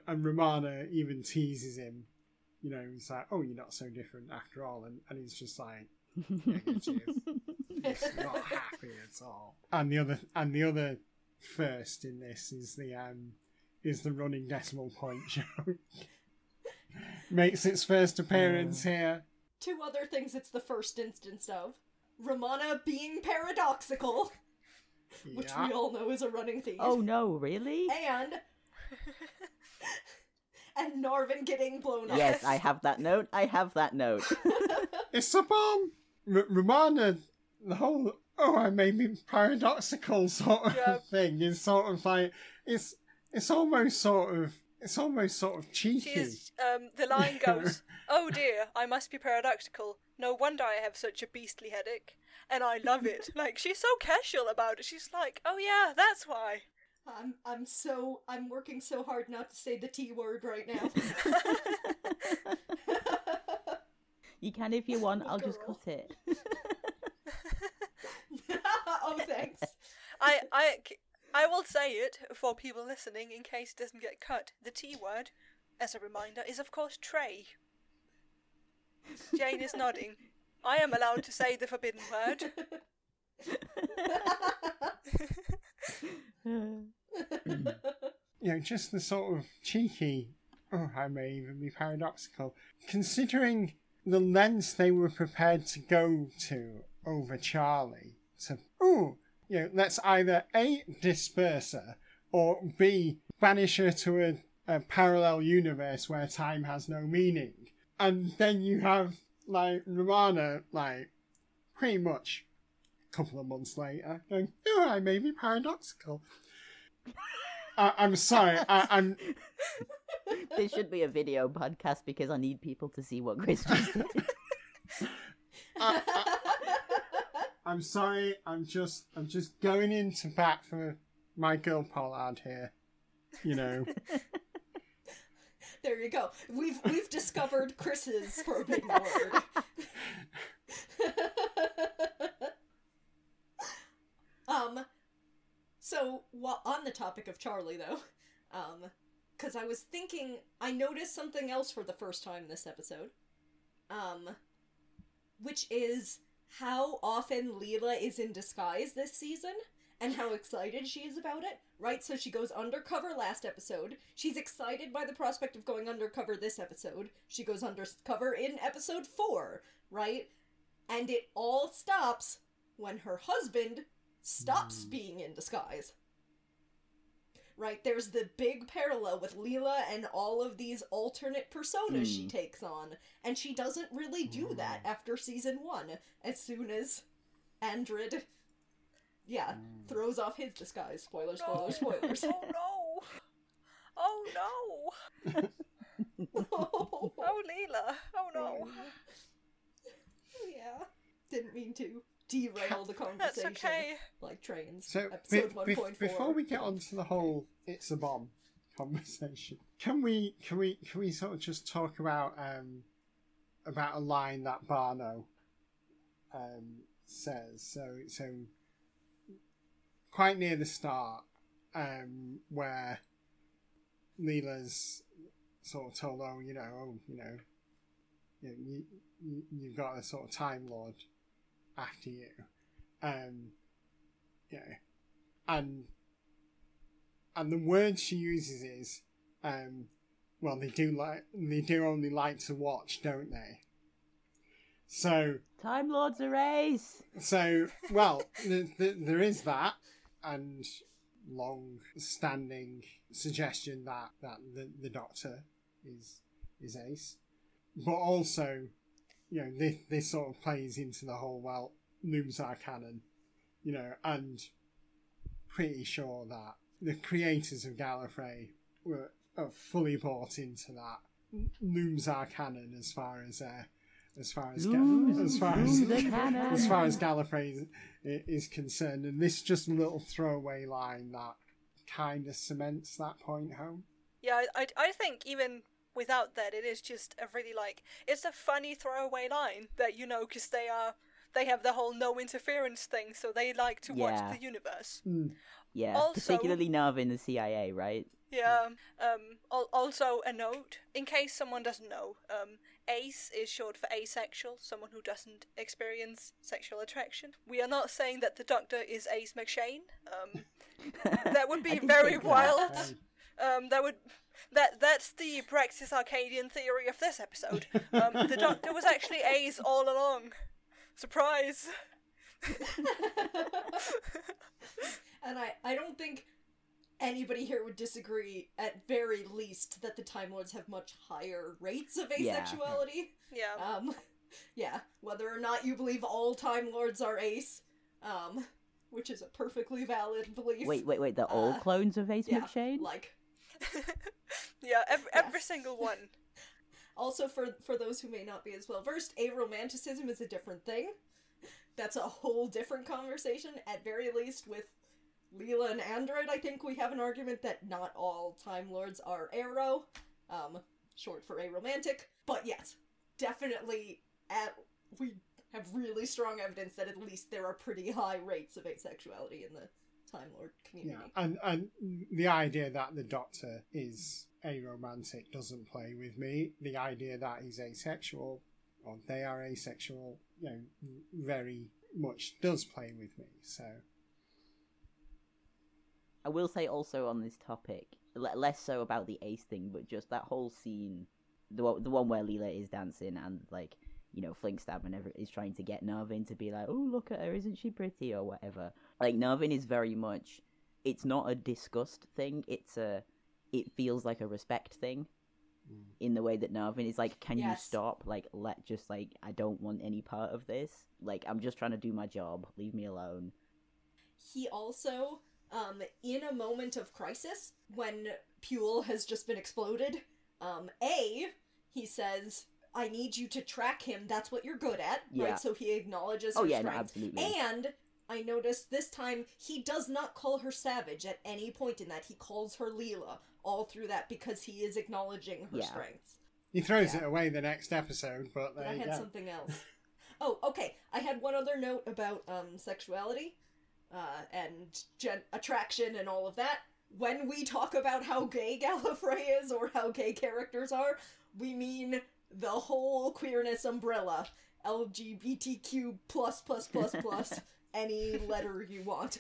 and Romana even teases him. You know, he's like, "Oh, you're not so different after all," and, and he's just like, "Yeah, it is." [laughs] He's not happy at all. And the other and the other first in this is the um is the running decimal point [laughs] joke. Makes its first appearance hmm. here.
Two other things it's the first instance of. Romana being paradoxical, which we all know is a running theme.
oh no, really?
and [laughs] and Narvin getting blown up.
Yes, I [laughs] have that note. I have that note. [laughs]
It's a bomb. R- Romana, the whole oh, I may be paradoxical sort of
Yeah.
thing is sort of like it's it's almost sort of it's almost sort of cheeky.
She's, um, the line [laughs] goes, Oh dear, I must be paradoxical. No wonder I have such a beastly headache. And I love it. [laughs] Like, she's so casual about it. She's like, Oh yeah, that's why.
I'm I'm so I'm working so hard not to say the T word right now. [laughs]
you can if you want. I'll just cut it.
oh thanks.
I, I, I will say it for people listening in case it doesn't get cut. The T word, as a reminder, is of course tray. Jane is nodding. I am allowed to say the forbidden word. [laughs]
you know, just the sort of cheeky oh, I may even be paradoxical. Considering the lengths they were prepared to go to over Charley, to, oh, you know, let's either A, disperse her, or B, banish her to a, a parallel universe where time has no meaning. And then you have, like, Romana, like, pretty much a couple of months later, going, oh, I may be paradoxical. I, I'm sorry, I, I'm [laughs]
This should be a video podcast because I need people to see what Chris just [laughs] did.
I, I, I'm sorry. I'm just I'm just going into bat for my girl Pollard here. You know, [laughs]
There you go. We've we've discovered Chris's forbidden word. [laughs] um, so on the topic of Charley, though, um, because I was thinking, I noticed something else for the first time this episode, um, which is how often Leela is in disguise this season and how excited she is about it, right? So she goes undercover last episode. She's excited by the prospect of going undercover this episode. She goes undercover in episode 4, right? And it all stops when her husband stops hmm. being in disguise. Right? There's the big parallel with Leela and all of these alternate personas she
Hmm.
takes on. And she doesn't really do that after season 1. As soon as Andred yeah, throws off his disguise. Spoilers, spoilers, [laughs] spoilers.
Oh no! Oh no!
oh, [laughs]
Oh Leela! Oh no!
yeah. Didn't mean to derail the [laughs]
That's
conversation
okay.
like trains.
so be,
Episode
be-
1.4.
before we get on to the whole "it's a bomb" conversation, can we can we can we sort of just talk about um about a line that Barno um says? So so quite near the start, um, where Leela's sort of told, "Oh, you know, oh, you know, you, you, you you've got a sort of Time Lord after you," um, yeah, and and the word she uses is, um, well, they do like they do only like to watch, don't they? So
Time Lords are ace.
so, well, th- th- there is that, and long-standing suggestion that that the, the Doctor is is Ace, but also, you know, this this sort of plays into the whole well, looms are canon, you know, and pretty sure that the creators of Gallifrey were are fully bought into that looms are canon as far as uh, as far as Ga- as far as
looms are canon.
as far as Gallifrey is, is concerned, and this just a little throwaway line that kind of cements that point home.
Yeah, I, I, I think even without that, it is just a really like it's a funny throwaway line that you know because they are they have the whole no interference thing, so they like to
Yeah.
watch the universe.
Yeah,
Also-
particularly Narvin in the CIA, right?
Yeah. Um. Also, a note in case someone doesn't know. Um. Ace is short for asexual, someone who doesn't experience sexual attraction. We are not saying that the Doctor is Ace McShane. Um. [laughs] That would be very
wild. that.
Wild.
Hey.
Um, that would that that's the Praxis Arcadian theory of this episode. Um, the Doctor was actually A's all along. Surprise! [laughs]
and I, I don't think anybody here would disagree, at very least, that the Time Lords have much higher rates of
Yeah.
asexuality.
Yeah.
Um, yeah, whether or not you believe all Time Lords are ace, um, which is a perfectly valid belief.
Wait, wait, wait. They're all
Uh,
clones of Ace
yeah,
McShane?
like [laughs]
yeah. Every, every single one. [laughs]
Also, for for those who may not be as well versed, aromanticism is a different thing. That's a whole different conversation. At very least, with Leela and Andred, I think we have an argument that not all Time Lords are aro, um, short for aromantic. But yes, definitely, at we have really strong evidence that at least there are pretty high rates of asexuality in the Time Lord community.
Yeah, and and the idea that the Doctor is aromantic doesn't play with me. The idea that he's asexual or they are asexual, you know, very much does play with me. So
I will say also on this topic, less so about the ace thing, but just that whole scene, the one- the one where Leela is dancing and like you know Flinkstab and every is trying to get Narvin to be like, oh look at her, isn't she pretty or whatever. Like Narvin is very much, it's not a disgust thing. It's a, it feels like a respect thing.
Mm.
In the way that Narvin is like, can you stop? Like, let just like, I don't want any part of this. Like, I'm just trying to do my job. Leave me alone.
he also um in a moment of crisis when Pule has just been exploded um a he says I need you to track him that's what you're good at
Yeah.
right so he acknowledges
Oh
her
yeah, no, absolutely.
and I noticed this time he does not call her savage at any point in that he calls her Leela all through that because he is acknowledging her
Yeah.
strengths
He throws
Yeah.
it away the next episode, but
but I
you
had
go.
something else. oh, okay. I had one other note about um sexuality, uh, and gen- attraction and all of that. When we talk about how gay [laughs] Gallifrey is or how gay characters are, we mean the whole queerness umbrella. LGBTQ plus plus plus plus [laughs] any letter you want.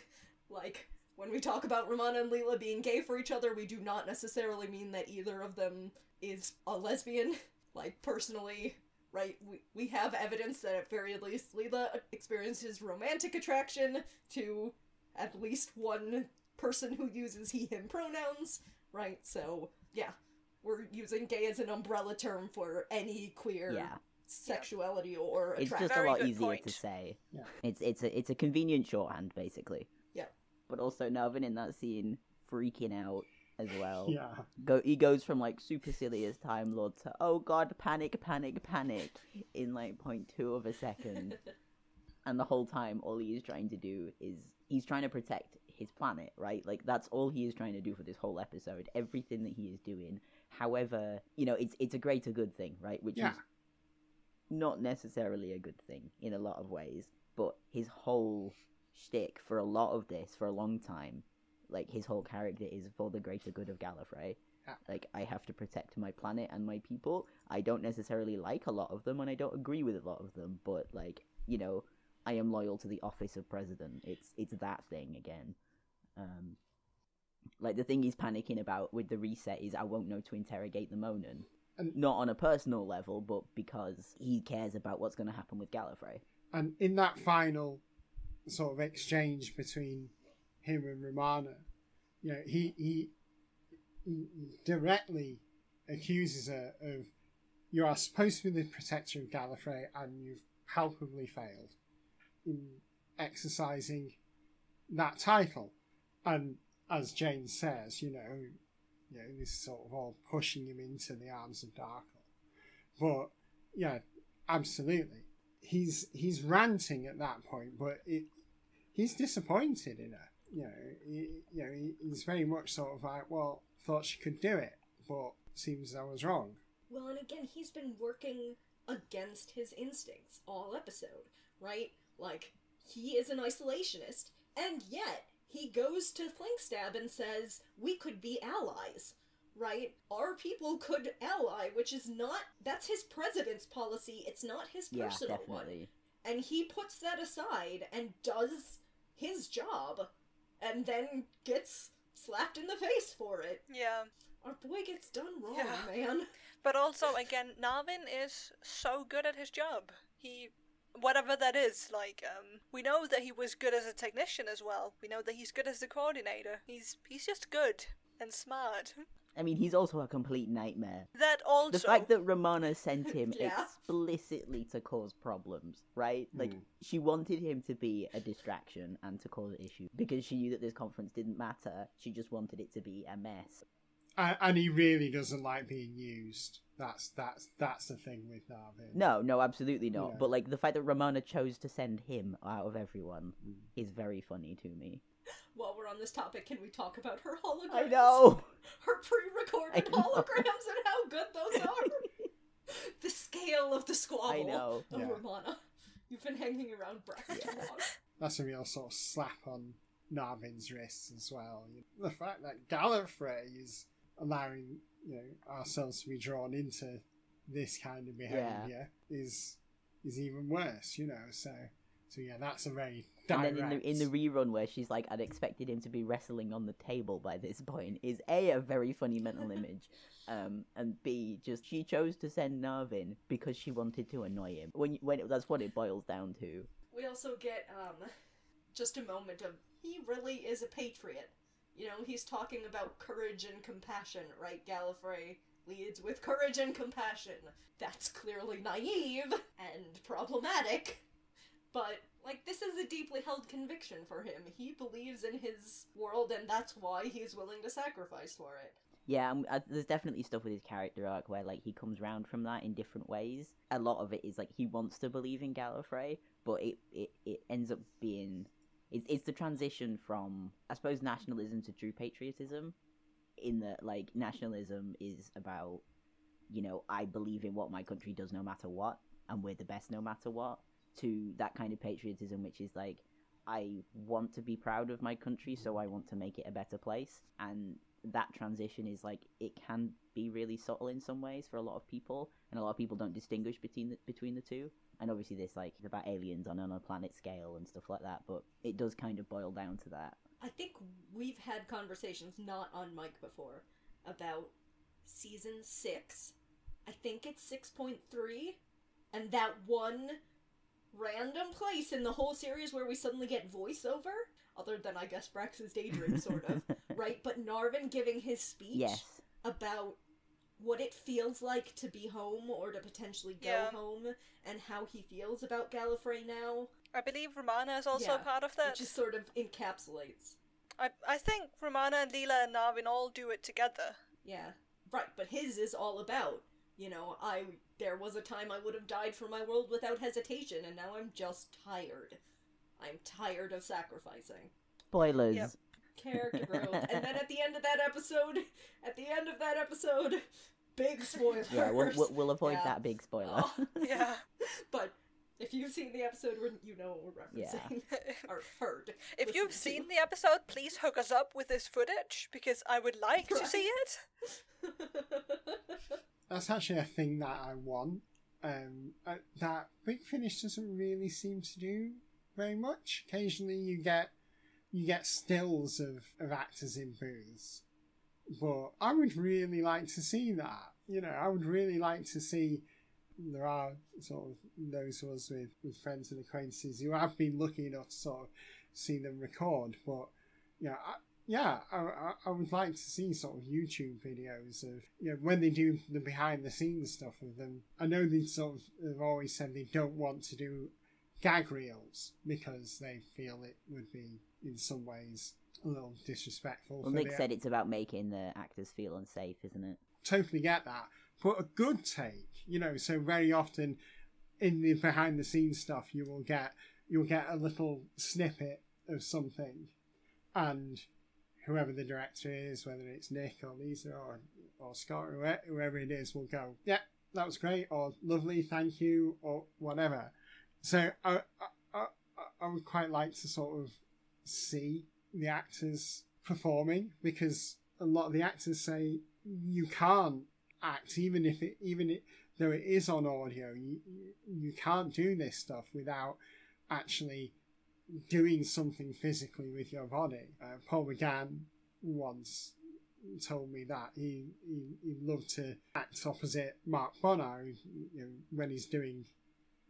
Like when we talk about Romana and Leela being gay for each other, we do not necessarily mean that either of them is a lesbian. Like personally, right? We we have evidence that at very least Leela experiences romantic attraction to at least one person who uses he him pronouns, right? So yeah, we're using gay as an umbrella term for any queer
Yeah.
Sexuality or attraction.
It's
attraction.
just a lot easier
point.
to say.
Yeah.
It's it's a it's a convenient shorthand basically.
Yeah.
But also Narvin in that scene freaking out as well.
Yeah.
Go he goes from like super silly as Time Lord to oh god panic panic panic in like point two of a second. [laughs] and the whole time all he is trying to do is he's trying to protect his planet, right? Like that's all he is trying to do for this whole episode. Everything that he is doing. However, you know, it's it's a greater good thing, right? Which
Yeah.
is not necessarily a good thing in a lot of ways, but his whole shtick for a lot of this, for a long time, like his whole character is for the greater good of Gallifrey.
Yeah.
Like I have to protect my planet and my people. I don't necessarily like a lot of them, and I don't agree with a lot of them, but like you know, I am loyal to the office of president. It's it's that thing again. Um, like the thing he's panicking about with the reset is I won't know to interrogate the Monan.
And-
Not on a personal level, but because he cares about what's going to happen with Gallifrey.
And in that final sort of exchange between him and Romana, you know, he he, he directly accuses her of you are supposed to be the protector of Gallifrey and you've palpably failed in exercising that title. And as Jane says, you know, know, this sort of all pushing him into the arms of Darkel. But yeah, absolutely. He's he's ranting at that point, but it, he's disappointed in her. You know, he, you know, he, he's very much sort of like, well, thought she could do it, but seems I was wrong.
Well, and again, he's been working against his instincts all episode, right? Like, he is an isolationist, and yet he goes to Flinkstab and says, We could be allies, right? Our people could ally, which is not, that's his president's policy, it's not his
Yeah,
personal one.
definitely.
And he puts that aside and does his job, and then gets slapped in the face for it.
Yeah.
Our boy gets done wrong,
Yeah.
man.
But also, again, Narvin is so good at his job. He, whatever that is, like, um, we know that he was good as a technician as well. We know that he's good as a coordinator. He's he's just good and smart.
I mean, he's also a complete nightmare.
That also,
The fact that Romana sent him [laughs]
Yeah.
explicitly to cause problems, right? Like,
Hmm.
she wanted him to be a distraction and to cause issues because she knew that this conference didn't matter. She just wanted it to be a mess.
And, and he really doesn't like being used. That's that's that's the thing with Narvin.
No, no, absolutely not.
Yeah.
But, like, the fact that Romana chose to send him out of everyone
Mm.
is very funny to me.
While we're on this topic, can we talk about her holograms?
I know! [laughs]
Her pre-recorded
I know.
holograms and how good those [laughs] are. the scale of the squabble
I know.
of
Yeah.
Romana. You've been hanging around Breck
Yeah.
long.
That's a real sort of slap on Narvin's wrists as well. The fact that Gallifrey is allowing you know ourselves to be drawn into this kind of behaviour is is even worse. You know, so So yeah, that's a very
And then in the in the rerun where she's like, I'd expected him to be wrestling on the table by this point is a a very funny mental [laughs] image, um, and b just she chose to send Narvin because she wanted to annoy him. When when it, that's what it boils down to.
We also get um just a moment of he really is a patriot. You know, he's talking about courage and compassion, right? Gallifrey leads with courage and compassion. That's clearly naive and problematic. But like this is a deeply held conviction for him. He believes in his world and that's why he's willing to sacrifice for it.
Yeah, um, uh, there's definitely stuff with his character arc where like he comes round from that in different ways. A lot of it is like he wants to believe in Gallifrey, but it it, it ends up being it's it's the transition from I suppose nationalism to true patriotism. In that like nationalism is about you know I believe in what my country does no matter what, and we're the best no matter what. To that kind of patriotism, which is like I want to be proud of my country, so I want to make it a better place. And that transition is like it can be really subtle in some ways for a lot of people, and a lot of people don't distinguish between the, between the two. And obviously, this like about aliens on on a planet scale and stuff like that, but it does kind of boil down to that.
I think we've had conversations not on mic before about season 6. I think it's 6.3 and that one random place in the whole series where we suddenly get voiceover other than I guess Brax's daydream sort of, [laughs] right? But Narvin giving his speech
yes,
about what it feels like to be home or to potentially go
Yeah.
home and how he feels about Gallifrey now.
I believe Romana is also
Yeah,
part of
It
that.
just sort of encapsulates.
I I think Romana and Leela and Narvin all do it together.
Yeah. Right, but his is all about, you know, I there was a time I would have died for my world without hesitation and now I'm just tired. I'm tired of sacrificing.
spoilers.
Yep.
Character growth. and then at the end of that episode, at the end of that episode, big spoiler.
Yeah, we'll, we'll, we'll avoid
Yeah.
that big spoiler.
Oh. [laughs]
Yeah.
But if you've seen the episode, you know what we're
Yeah.
referencing. [laughs] or heard.
if you've
listened
seen
to.
the episode, please hook us up with this footage because I would like to see it. [laughs]
That's actually a thing that I want. Um, uh, that Big Finish doesn't really seem to do very much. Occasionally, you get you get stills of, of actors in booths, but I would really like to see that. You know, I would really like to see. There are sort of those of us with, with friends and acquaintances who have been lucky enough to sort of see them record, but yeah, I, yeah, I, I would like to see sort of YouTube videos of you know when they do the behind the scenes stuff of them. I know they sort of have always said they don't want to do gag reels because they feel it would be in some ways a little disrespectful.
well, Nick said it's about making the actors feel unsafe, isn't it?
totally get that. But a good take, you know, so very often in the behind the scenes stuff you will get you'll get a little snippet of something and whoever the director is, whether it's Nick or Lisa or or Scott or whoever it is will go, Yeah, that was great or lovely, thank you, or whatever. So I I, I, I would quite like to sort of see the actors performing because a lot of the actors say you can't act even if it even it, though it is on audio you you- can't do this stuff without actually doing something physically with your body. Uh, Paul McGann once told me that he, he he loved to act opposite Mark Bonnar you know, when he's doing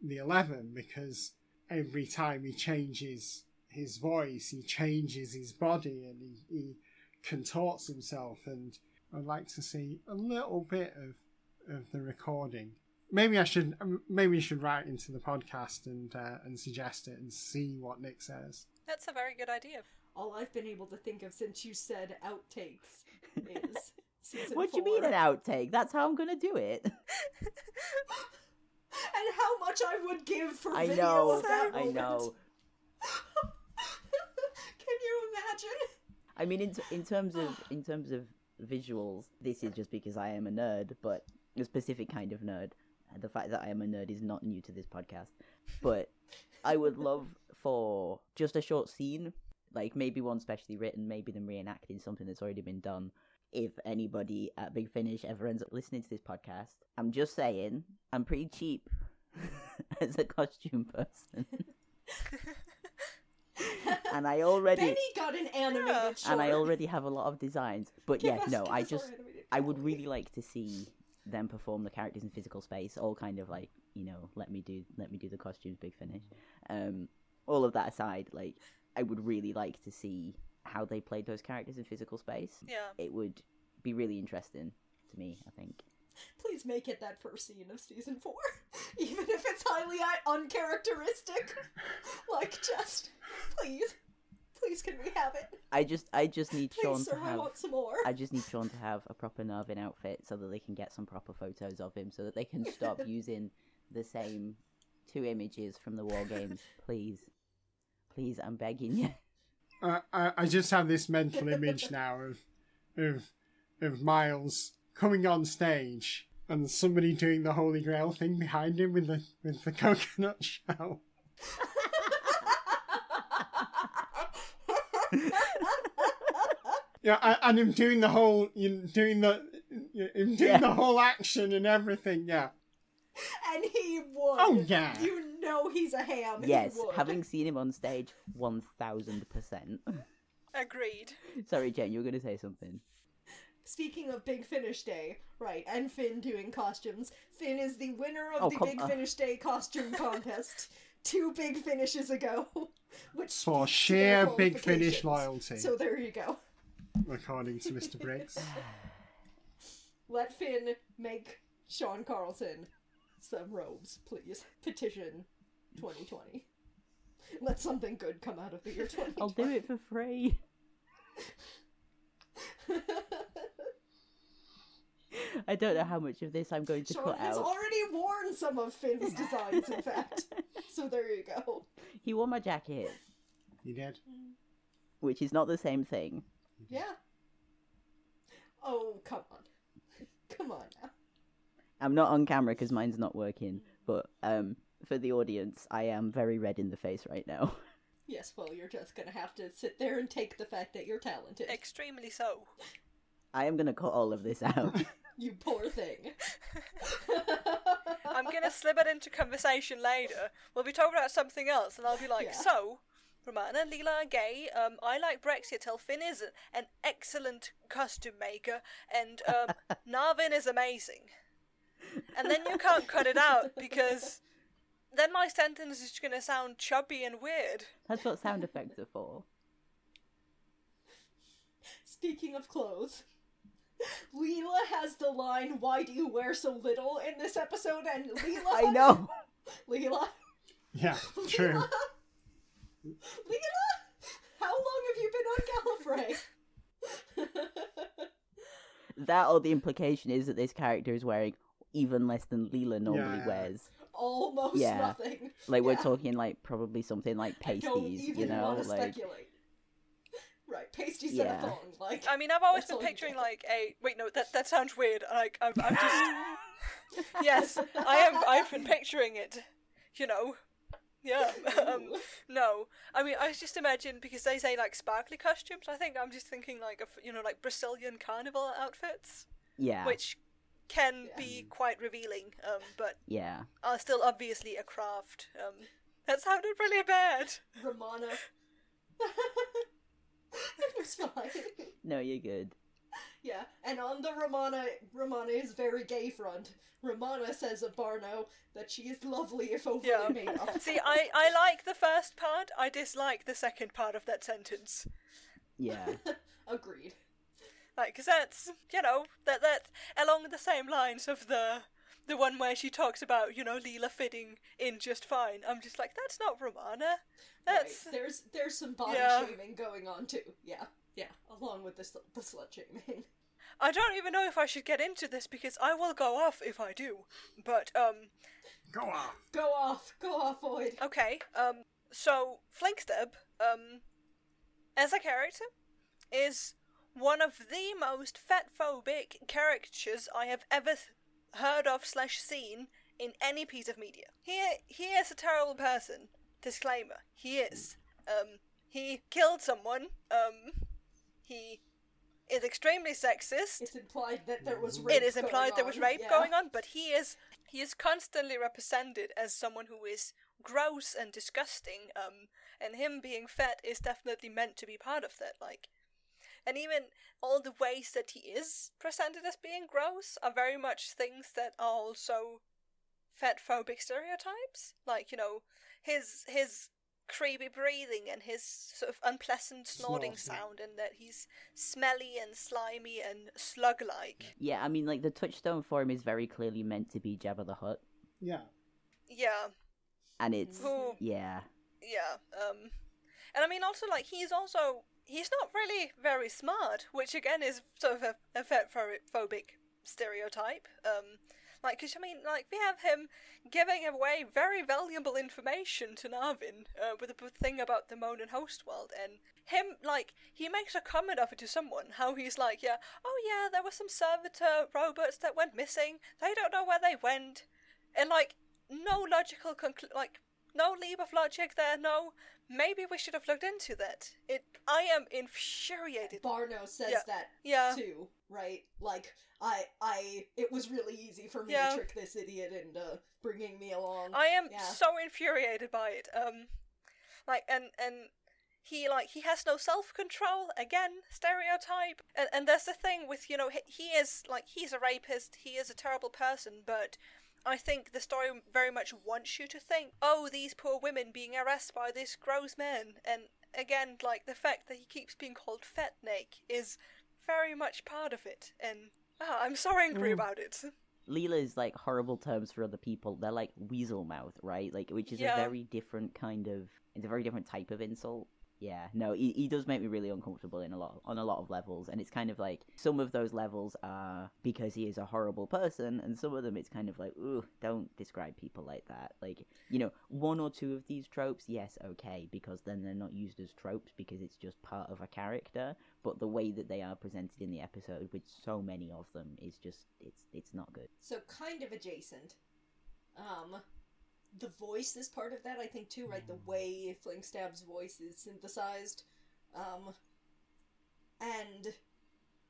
the 11 because every time he changes his voice he changes his body and he, he contorts himself and I'd like to see a little bit of of the recording. Maybe I should um, maybe we should write into the podcast and uh, and suggest it and see what Nick says.
That's a very good idea.
All I've been able to think of since you said outtakes is [laughs] season
what do you mean an outtake? That's how I'm gonna do it. [laughs]
and how much I would give for
I
video
know,
of that
I
moment.
know. [laughs]
Imagine? [laughs]
I mean, in, t- in terms of in terms of visuals, this is just because I am a nerd, but a specific kind of nerd. The fact that I am a nerd is not new to this podcast, but I would love for just a short scene, like maybe one specially written, maybe them reenacting something that's already been done. If anybody at Big Finish ever ends up listening to this podcast, I'm just saying, I'm pretty cheap [laughs] as a costume person. [laughs] [laughs] and I already
Benny got an animated
Yeah.
short.
and I already have a lot of designs. But
Give
yeah,
us-
no, I just I would really like to see them perform the characters in physical space. All kind of like you know, let me do let me do the costumes, big finish. Um, all of that aside, like I would really like to see how they played those characters in physical space.
Yeah.
It would be really interesting to me. I think.
Please make it that first scene of season four, [laughs] even if it's highly uh, uncharacteristic. [laughs] like, just please, please, can we have it?
I just I just need
Please,
Sean
sir,
to
I want some more.
I just need Sean to have a proper Narvin outfit so that they can get some proper photos of him, so that they can stop [laughs] using the same two images from the war games. Please, please, I'm begging you.
Uh, I, I just have this mental image now of of of Miles coming on stage and somebody doing the Holy Grail thing behind him with the with the [laughs] coconut shell. Yeah, I, and him doing the whole, you know, doing the, him doing
Yeah.
the whole action and everything. Yeah.
and he would.
Oh, yeah.
You know he's a ham.
yes,
he
having seen him on stage, one thousand percent.
Agreed.
Sorry, Jen, you were going to say something.
Speaking of Big Finish Day, right, and Finn doing costumes. Finn is the winner of
Oh,
the
come
Big
on.
Finish Day costume [laughs] contest two big finishes ago, [laughs] which
For
speaks to their
sheer Big Finish loyalty,
So there you go.
according to Mr. Briggs. [laughs]
Let Finn make Sean Carlsen some robes, please. Petition 2020. Let something good come out of the year 2020.
I'll do it for free. [laughs] I don't know how much of this I'm going to
Sean
cut
has
out.
already worn some of Finn's [laughs] designs, in fact. So there you go.
He wore my jacket,
You did?
which is not the same thing.
Yeah. Oh, come on. [laughs] Come on now.
I'm not on camera because mine's not working, but um, for the audience, I am very red in the face right now.
Yes, well, you're just gonna have to sit there and take the fact that you're talented.
Extremely so.
I am gonna cut all of this out.
You poor thing. [laughs]
I'm gonna slip it into conversation later. We'll be talking about something else, and I'll be like,
Yeah.
so. Romana and Leela are gay. Um, I like Brexit. Finn is an excellent costume maker, and um, [laughs] Narvin is amazing. And then you can't cut it out because then my sentence is going to sound chubby and weird.
That's what sound effects are for.
Speaking of clothes, Leela has the line, Why do you wear so little in this episode? And Leela.
I know.
Leela?
Yeah, true.
Leela? How long have you been on Gallifrey? [laughs]
That or the implication is that this character is wearing even less than Leela normally
Yeah.
wears.
Almost
Yeah.
nothing.
Like we're talking like probably something like
I don't
pasties,
even
you know, like
speculate. Right, pasties
Yeah.
and a thong. Like,
I mean, I've always been picturing like a wait, no, that that sounds weird. Like I'm, I'm just [laughs] yes, I am. I've been picturing it. You know, yeah. um, no, I mean, I just imagine because they say like sparkly costumes. I think I'm just thinking like of you know like Brazilian carnival outfits,
yeah,
which can
Yes.
be quite revealing. Um, but
yeah.
are still obviously a craft. Um, that sounded really bad.
Romana. [laughs] it was fine. [laughs]
No, you're good.
Yeah, and on the Romana, Romana is very gay front. Romana says of Barno that she is lovely if overly
Yeah.
made up. [laughs]
See, I I like the first part. I dislike the second part of that sentence.
Yeah, [laughs]
Agreed.
Like, because that's, you know, that that along the same lines of the the one where she talks about, you know, Leela fitting in just fine. I'm just like, that's not Romana. That's
Right. There's there's some body
Yeah.
shaming going on too. Yeah, yeah. Along with the sl- the slut shaming.
I don't even know if I should get into this because I will go off if I do. But um,
Go off.
Go off, go off, Void.
okay. Um, so Flinkstab, um, as a character, is one of the most fatphobic caricatures I have ever heard of slash seen in any piece of media. He he is a terrible person. Disclaimer: He is. Um, he killed someone. Um, he is extremely sexist.
It's implied that there was rape
It is implied there was rape
yeah.
going on, but he is he is constantly represented as someone who is gross and disgusting. Um, and him being fat is definitely meant to be part of that. Like, and even all the ways that he is presented as being gross are very much things that are also fat phobic stereotypes. Like, you know, his his creepy breathing and his sort of unpleasant snorting
Snorting.
sound and that he's smelly and slimy and slug like.
Yeah, I mean, like the touchstone for him is very clearly meant to be Jabba the Hutt,
Yeah.
Yeah.
and it's
Who
yeah,
Yeah, um, and I mean also like he's also he's not really very smart, which again is sort of a, a phobic stereotype. Um, like, cause I mean, like we have him giving away very valuable information to Narvin uh, with the thing about the Monan Host world, and him like he makes a comment of it to someone. How he's like, yeah, oh yeah, there were some servitor robots that went missing. They don't know where they went, and like no logical conclu- like no leap of logic there. No, maybe we should have looked into that. It. I am infuriated.
Barno says
Yeah.
that
Yeah.
too, right? Like I, I, it was really easy for me
Yeah.
to trick this idiot into bringing me along.
I am
Yeah.
so infuriated by it. Um, like and and he like he has no self control again stereotype and and there's the thing with you know he, he is like he's a rapist he is a terrible person but I think the story very much wants you to think oh these poor women being harassed by this gross man and again like the fact that he keeps being called fat Nick is very much part of it and ah, I'm so angry
Mm.
about it
Leela is like horrible terms for other people. They're like weasel mouth, right? Like, which is
Yeah.
a very different kind of. It's a very different type of insult. Yeah, no, he, he does make me really uncomfortable in a lot on a lot of levels, and it's kind of like some of those levels are because he is a horrible person, and some of them it's kind of like, ooh, don't describe people like that. Like, you know, one or two of these tropes, yes, okay, because then they're not used as tropes because it's just part of a character. But the way that they are presented in the episode, with so many of them, is just it's it's not good.
So kind of adjacent. Um, the voice is part of that, I think, too, right? The way Flinkstab's voice is synthesized. Um, and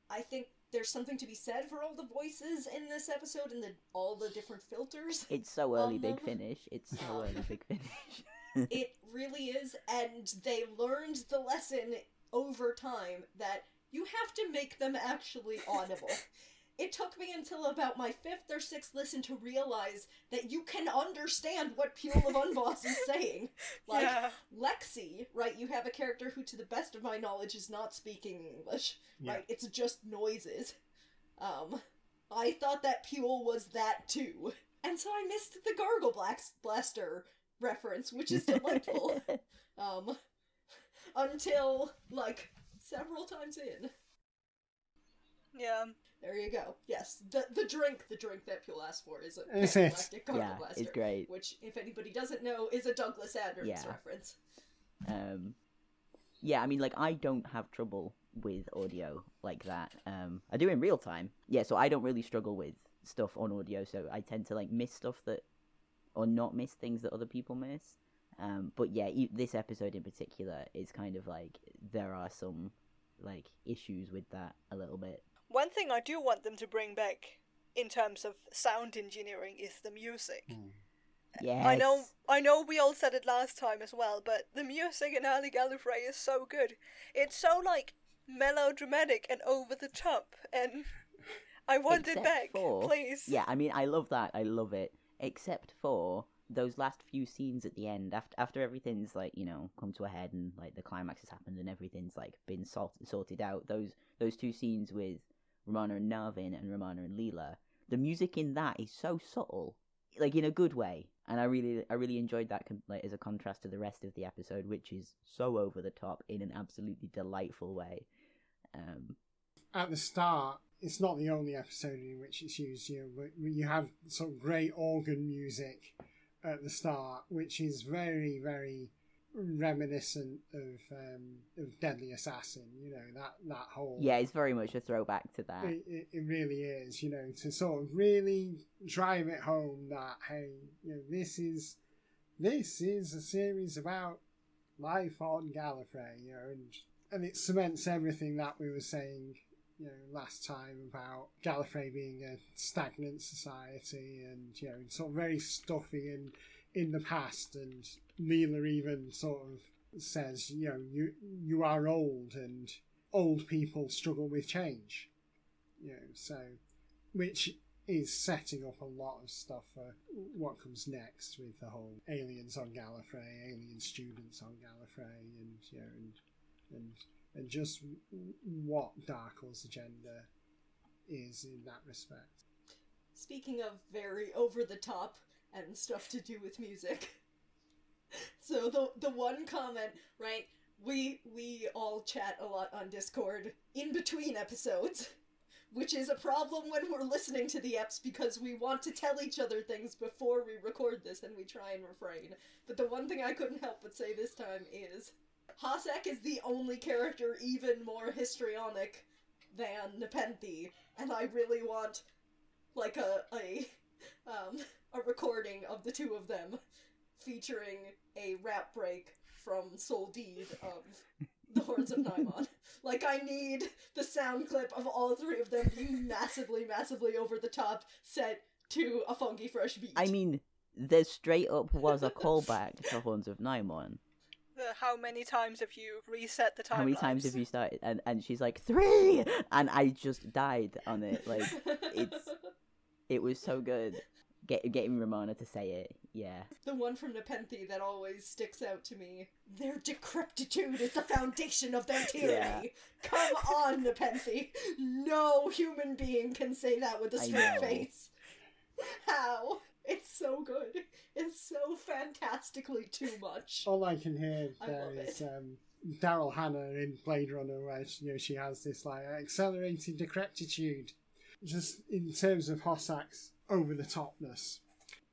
I think there's something to be said for all the voices in this episode and the all the different filters.
It's so early, big
Um,
finish. It's so [laughs] early, big finish. [laughs]
it really is, and they learned the lesson over time that you have to make them actually audible. [laughs] it took me until about my fifth or sixth listen to realize that you can understand what Pule of Unboss is [laughs] saying. Like,
yeah
Lexi, right? You have a character who, to the best of my knowledge, is not speaking English,
Yeah.
right? It's just noises. Um, I thought that Pule was that too. And so I missed the Gargle Blast- Blaster reference, which is delightful. [laughs] um, until, like, several times in.
yeah
There you go. Yes, the the drink, the drink that Pule asked for is a [laughs]
Is it?
Galactic
yeah,
Blaster.
it's great.
Which, if anybody doesn't know, is a Douglas Adams
Yeah.
reference.
Um, yeah, I mean, like I don't have trouble with audio like that. Um, I do in real time. Yeah, so I don't really struggle with stuff on audio. So I tend to like miss stuff that, or not miss things that other people miss. Um, but yeah, e- this episode in particular is kind of like there are some like issues with that a little bit.
One thing I do want them to bring back in terms of sound engineering is the music. Hmm.
Yes.
I know I know we all said it last time as well, but the music in Early Gallifrey is so good. It's so like melodramatic and over the top and I want it back,
for-
please.
Yeah, I mean, I love that. I love it. Except for those last few scenes at the end, after after everything's like you know come to a head and like the climax has happened and everything's like been sort- sorted out. Those those two scenes with Romana and Narvin and Romana and Leela, the music in that is so subtle, like in a good way. And I really I really enjoyed that like as a contrast to the rest of the episode, which is so over the top in an absolutely delightful way. Um,
At the start, it's not the only episode in which it's used. You know, you have some great organ music at the start, which is very, very reminiscent of um, of Deadly Assassin. You know that that whole
yeah, it's very much a throwback to that.
It, it, it really is, you know, to sort of really drive it home that hey, you know, this is this is a series about life on Gallifrey, you know, and and it cements everything that we were saying, you know, last time about Gallifrey being a stagnant society and you know, sort of very stuffy and in the past, and Leela even sort of says, you know, you you are old, and old people struggle with change. You know, so which is setting up a lot of stuff for what comes next with the whole aliens on Gallifrey, alien students on Gallifrey, and you know, and and and just what Darkel's agenda is in that respect.
Speaking of very over the top and stuff to do with music. [laughs] So the the one comment, right? We we all chat a lot on Discord in between episodes, [laughs] which is a problem when we're listening to the eps because we want to tell each other things before we record this and we try and refrain. But the one thing I couldn't help but say this time is Hasek is the only character even more histrionic than Nepenthe, and I really want like a a [laughs] um a recording of the two of them featuring a rap break from Soldeed of the Horns of Nimon. [laughs] Like I need the sound clip of all three of them being massively, massively over the top, set to a funky fresh beat.
I mean, there straight up was a callback to Horns of Nimon.
The, how many times have you reset the time?
How many times have you started? And and she's like three, and I just died on it. Like it's it was so good. Get, getting Romana to say it, yeah.
the one from Nepenthe that always sticks out to me. Their decrepitude is the foundation of their tyranny.
Yeah.
Come on, Nepenthe. No human being can say that with a straight face. How? It's so good. It's so fantastically too much.
All I can hear
I
there
love
is um, Daryl Hannah in Blade Runner, where she, you know she has this like accelerating decrepitude. Just in terms of Hossack's over the topness.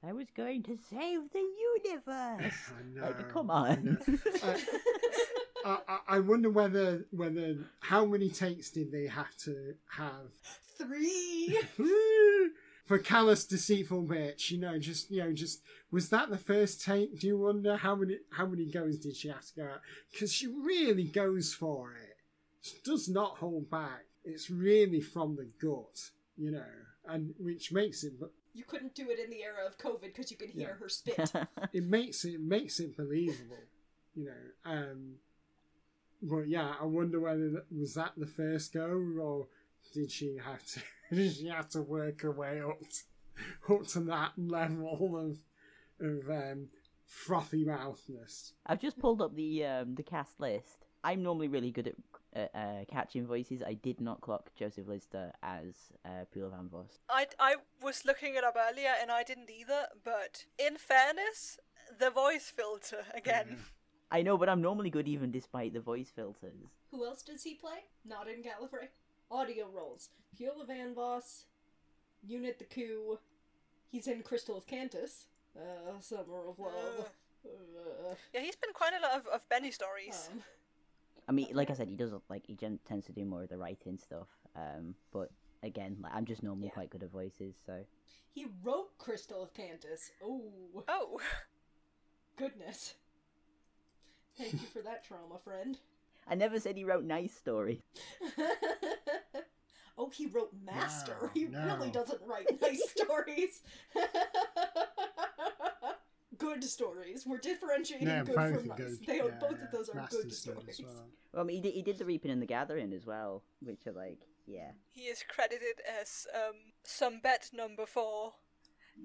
I was going to save the universe. [laughs]
I know.
Like, come
I know.
on.
I, I, I wonder whether whether how many takes did they have to have
Three. [laughs]
for callous deceitful bitch? You know, just you know, just was that the first take? Do you wonder how many how many goes did she have to go out? Because she really goes for it. She does not hold back. It's really from the gut, you know, and which makes it
You couldn't do it in the era of COVID because you could hear
Yeah.
her spit. [laughs]
it makes it makes it believable, you know. Um, but yeah, I wonder whether that, was that the first go, or did she have to [laughs] did she have to work her way up to, up to that level of of um, frothy mouthness?
I've just pulled up the um, the cast list. I'm normally really good at uh, uh, catching voices. I did not clock Joseph Lidster as uh, Pula Van Voss.
I, I was looking it up earlier and I didn't either, but in fairness, the voice filter again.
I know, but I'm normally good even despite the voice filters.
Who else does he play? Not in Gallifrey. Audio roles. Pula Van Voss, Unit the Coup. He's in Crystal of Cantus. Uh, Summer of Love. Uh,
Yeah, he's been quite a lot of, of Benny stories.
um,
I mean, like I said, he does like he tends to do more of the writing stuff. Um, but again, like, I'm just normally
Yeah.
quite good at voices, so
he wrote Crystal of Cantus. Oh,
oh,
goodness. Thank you for that trauma, friend.
I never said he wrote nice story. [laughs]
oh, he wrote Master.
No,
he
no.
really doesn't write nice stories. [laughs] good stories. We're differentiating
Yeah,
good from
are
nice.
good.
They are,
Yeah,
both
yeah.
of those are
Master's
good
good
stories.
well.
Well, I mean, he did, he did the Reaping and the Gathering as well, which are like, yeah.
he is credited as um, some bet number four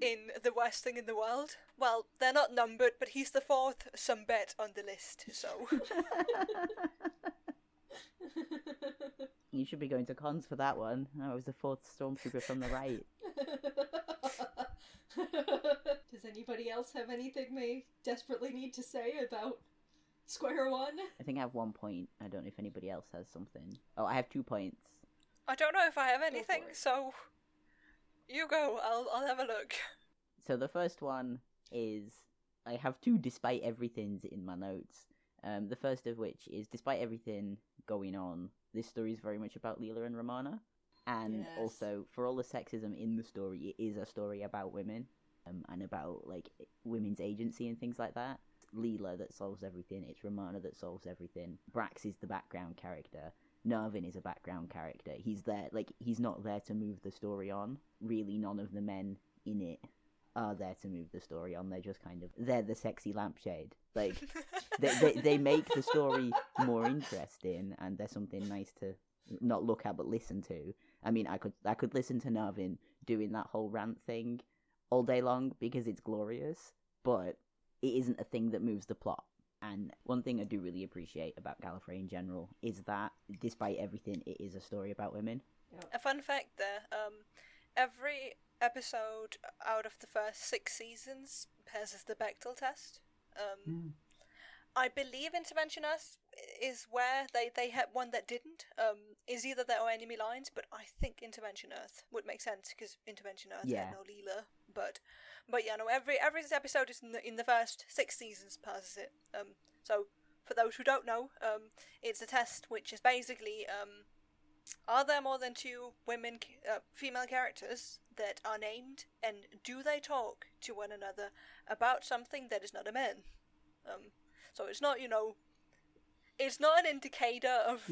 in the worst thing in the world. Well, they're not numbered, but he's the fourth some bet on the list, so. [laughs]
You should be going to cons for that one. I was the fourth stormtrooper from the right. [laughs] [laughs]
Does anybody else have anything they desperately need to say about Square One?
I think I have one point. I don't know if anybody else has something. Oh, I have two points.
I don't know if I have anything, so. You go, I'll, I'll have a look.
So the first one is I have two despite everything's in my notes. Um, the first of which is despite everything going on, this story is very much about Leela and Romana, and
Yes.
also for all the sexism in the story, it is a story about women um, and about like women's agency and things like that. Leela that solves everything. It's Romana that solves everything. Brax is the background character. Narvin is a background character. He's there, like he's not there to move the story on. Really, none of the men in it are there to move the story on. They're just kind of they're the sexy lampshade. Like [laughs] they, they they make the story more interesting, and there's something nice to not look at but listen to. I mean, I could I could listen to Narvin doing that whole rant thing all day long because it's glorious, but it isn't a thing that moves the plot. And one thing I do really appreciate about Gallifrey in general is that, despite everything, it is a story about women.
A fun fact there: um, every episode out of the first six seasons passes the Bechdel test. Um,
Hmm.
I believe Intervention Earth is where they, they had one that didn't. Um, is either there or enemy lines, but I think Intervention Earth would make sense because Intervention Earth
Yeah.
had no Leela. But but yeah, no, every every episode is in the in the first six seasons passes it. Um, so for those who don't know, um, it's a test which is basically um, are there more than two women, uh, female characters that are named, and do they talk to one another about something that is not a man? Um, so it's not, you know, it's not an indicator of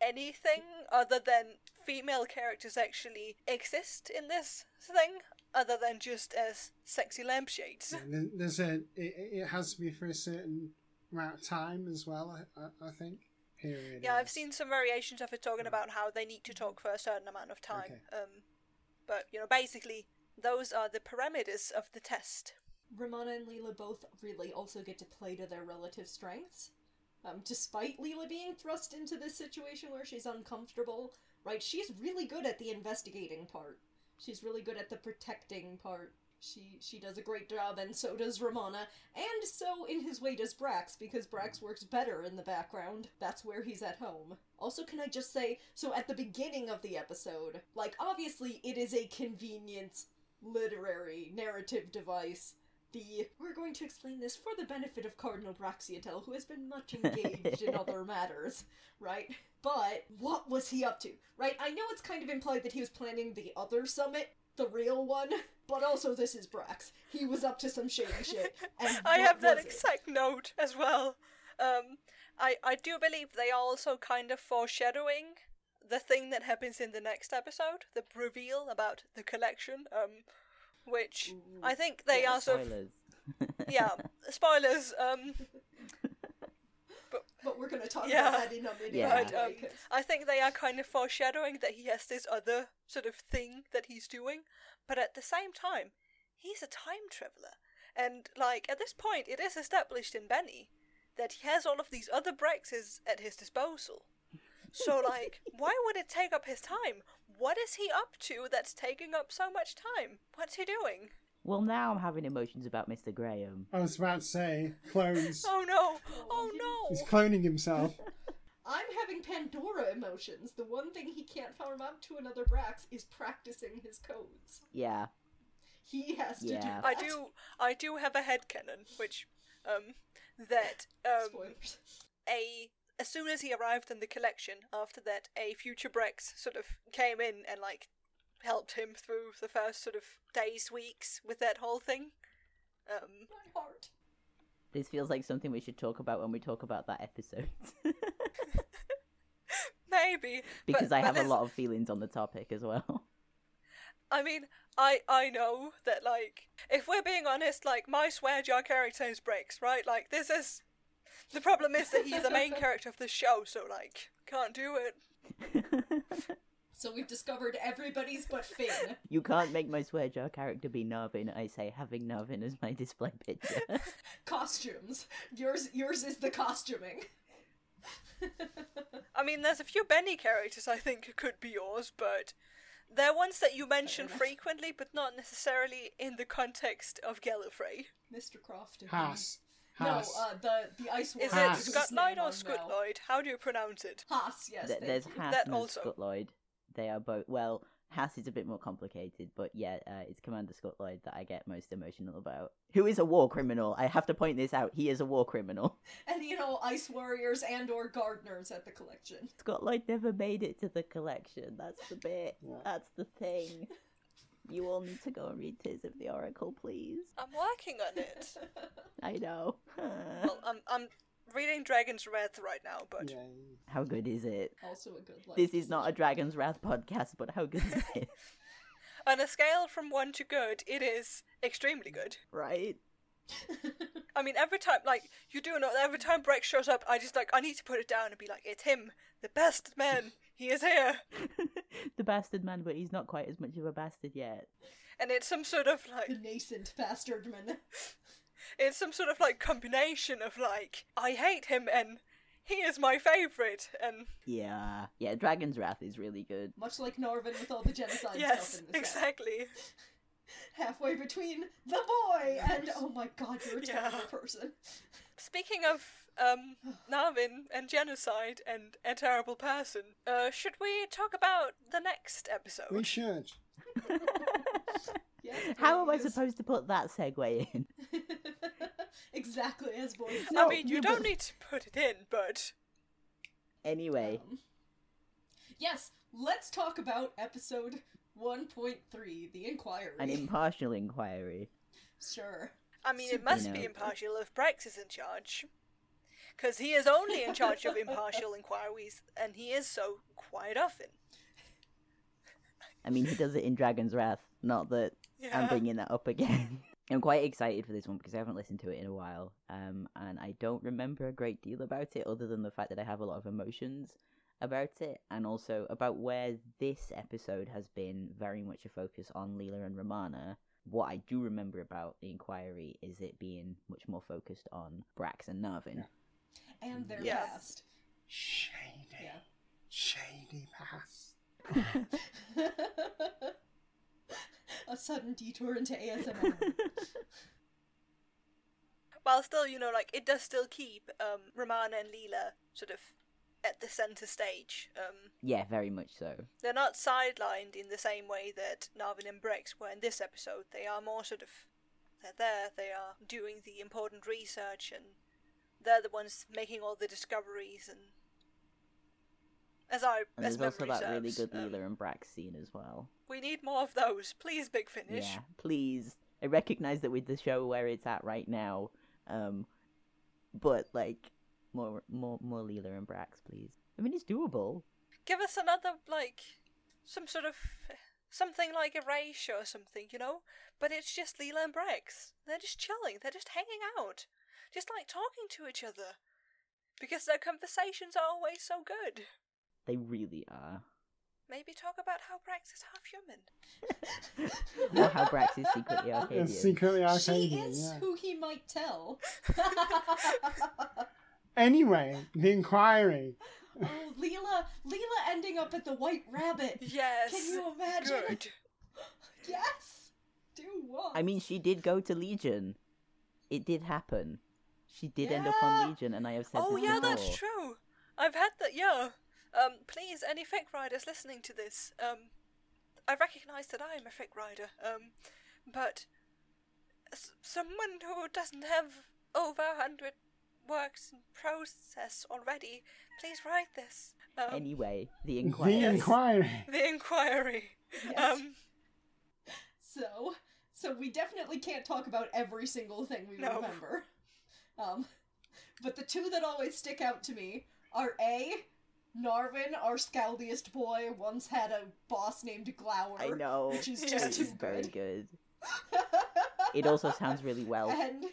anything other than female characters actually exist in this thing, other than just as sexy lampshades.
there- there's a it, it has to be for a certain amount of time as well. I, I, I think. Period.
Yeah, I've seen some variations of it talking about how they need to talk for a certain amount of time.
Okay.
Um, but you know, basically, those are the parameters of the test.
Romana and Leela both really also get to play to their relative strengths. Um, despite Leela being thrust into this situation where she's uncomfortable, right? She's really good at the investigating part. She's really good at the protecting part. She she does a great job, and so does Romana, and so in his way does Brax, because Brax works better in the background. That's where he's at home. Also, can I just say, so at the beginning of the episode, like obviously it is a convenience literary narrative device the we're going to explain this for the benefit of Cardinal Braxiatel, who has been much [laughs] engaged in other matters, right? But what was he up to? Right? I know it's kind of implied that he was planning the other summit, the real one, but also this is Brax. He was up to some shady shit. [laughs] And
I have that
was it?
exact note as well. Um, I I do believe they are also kind of foreshadowing the thing that happens in the next episode, the reveal about the collection. Um, which I think they
Yeah,
are sort of
Spoilers. [laughs]
yeah spoilers. Um, [laughs]
But but we're gonna talk
Yeah.
about that in a minute.
Yeah.
Um, I think they are kind of foreshadowing that he has this other sort of thing that he's doing, but at the same time, he's a time traveler. And, like, at this point, it is established in Benny that he has all of these other Braxes at his disposal. So, like, [laughs] why would it take up his time? What is he up to that's taking up so much time? What's he doing?
Well, now I'm having emotions about Mr. Graham.
I was about to say clones.
Oh no! Oh no!
He's cloning himself. [laughs]
I'm having Pandora emotions. The one thing he can't farm up to another Brax is practicing his codes.
Yeah.
He has to do
Yeah.
that.
I do, I do have a headcanon, which, um, that, um,
Spoilers.
a as soon as he arrived in the collection after that a future Brax sort of came in and like helped him through the first sort of days weeks with that whole thing um
My heart.
This feels like something we should talk about when we talk about that episode. [laughs]
maybe
because
but,
I
but
have a lot of feelings on the topic as well.
i mean i i know that like if we're being honest like my swear jar character is Brax right like this is the problem is that he's the main character of the show so like can't do it [laughs]
So we've discovered everybody's but Finn. [laughs]
you can't make my swear jar character be Narvin. I say having Narvin as my display picture. [laughs]
Costumes. Yours yours is the costuming.
I mean, there's a few Benny characters I think could be yours, but they're ones that you mention frequently, but not necessarily in the context of Gallifrey.
Mr. Croft.
Haas.
No, uh, the the ice
Is
warrior
it
Haas.
whose
Scott Lloyd or
I'm
Scott Lloyd? How do you pronounce it?
Haas, yes.
Th-
thank
There's. Haas
That
and
also.
Scott Lloyd. They are both well. Haas is a bit more complicated, but yeah, uh, it's Commander Scott Lloyd that I get most emotional about. Who is a war criminal? I have to point this out. He is a war criminal. [laughs]
And you know, ice warriors and or gardeners at the collection.
Scott Lloyd never made it to the collection. That's the bit. That's the thing. [laughs] You all need to go and read Tears of the Oracle, please.
I'm working on it. [laughs]
I know.
well, I'm I'm reading Dragon's Wrath right now, but
Yeah.
How good is it?
Also a good life.
This is not a Dragon's Wrath podcast, but how good is [laughs] it?
On a scale from one to good, it is extremely good.
Right? [laughs]
I mean, every time, like, you do know, every time Brax shows up, I just, like, I need to put it down and be like, it's him, the best man, he is here. [laughs]
the bastard man, but he's not quite as much of a bastard yet.
And it's some sort of, like,
the nascent bastardman. [laughs]
it's some sort of, like, combination of, like, I hate him and he is my favourite, and
Yeah. Yeah, Dragon's Wrath is really good.
Much like Narvin with all the genocide
yes,
stuff in the set.
exactly. [laughs]
Halfway between the boy and oh my god, you're a
Yeah.
terrible person.
Speaking of um, Narvin and genocide and a terrible person, uh, should we talk about the next episode?
We should.
Yes,
How am I supposed to put that segue in? [laughs]
exactly as boys.
I
No,
mean, you
you
don't
but-
need to put it in, but
Anyway,
Um, yes, let's talk about episode 1.3, The Inquiry.
an impartial inquiry.
sure.
I mean, it must
You
be impartial if Brax is in charge. Because he is only in charge of impartial inquiries, and he is so quite often.
I mean, he does it in Dragon's Wrath. Not that I'm bringing that up again. [laughs] I'm quite excited for this one because I haven't listened to it in a while, um, and I don't remember a great deal about it other than the fact that I have a lot of emotions about it, and also about where this episode has been very much a focus on Leela and Romana. What I do remember about the inquiry is it being much more focused on Brax and Narvin.
And their
Yeah.
past.
Shady.
Yeah.
Shady past. [laughs]
A sudden detour into ASMR. [laughs]
While still, you know, like, it does still keep um, Romana and Leela sort of at the centre stage. Um,
Yeah, very much so.
they're not sidelined in the same way that Narvin and Brax were in this episode. They are more sort of they're there. They are doing the important research, and they're the ones making all the discoveries. And as I
And
as
there's also that really
serves,
good
um,
Leela and Brax scene as well.
we need more of those, please. Big Finish.
Yeah, please. I recognize that with the show where it's at right now, um, but like more, more, more Leela and Brax, please. I mean, it's doable.
Give us another like some sort of something like a Erasure or something, you know. But it's just Leela and Brax. They're just chilling. They're just hanging out, just like talking to each other, because their conversations are always so good.
They really are.
Maybe talk about how Brax is half human. [laughs]
or how Brax is secretly [laughs] Arcadian.
It's secretly
she is
yeah.
who he might tell. [laughs]
Anyway, the inquiry.
oh, Leela, Leela ending up at the White Rabbit.
Yes.
Can you imagine?
Good.
Yes. Do what?
I mean, she did go to Legion. It did happen. She did end up on Legion, and I have said
Oh
this
yeah,
before.
that's true. I've had that. Yeah. Um, please, any fic riders listening to this, um, I recognise that I am a fic rider. Um, but s- someone who doesn't have over a hundred works in process already, please write this. Um,
Anyway, the inquiry.
The
inquiry.
inquiry.
the inquiry.
Yes.
Um,
So, so we definitely can't talk about every single thing we
No.
remember. Um, but the two that always stick out to me are A, Narvin, our scaldiest boy, once had a boss named Glower.
I know.
Which is [laughs] just too
is very
good.
good. [laughs] It also sounds really well,
and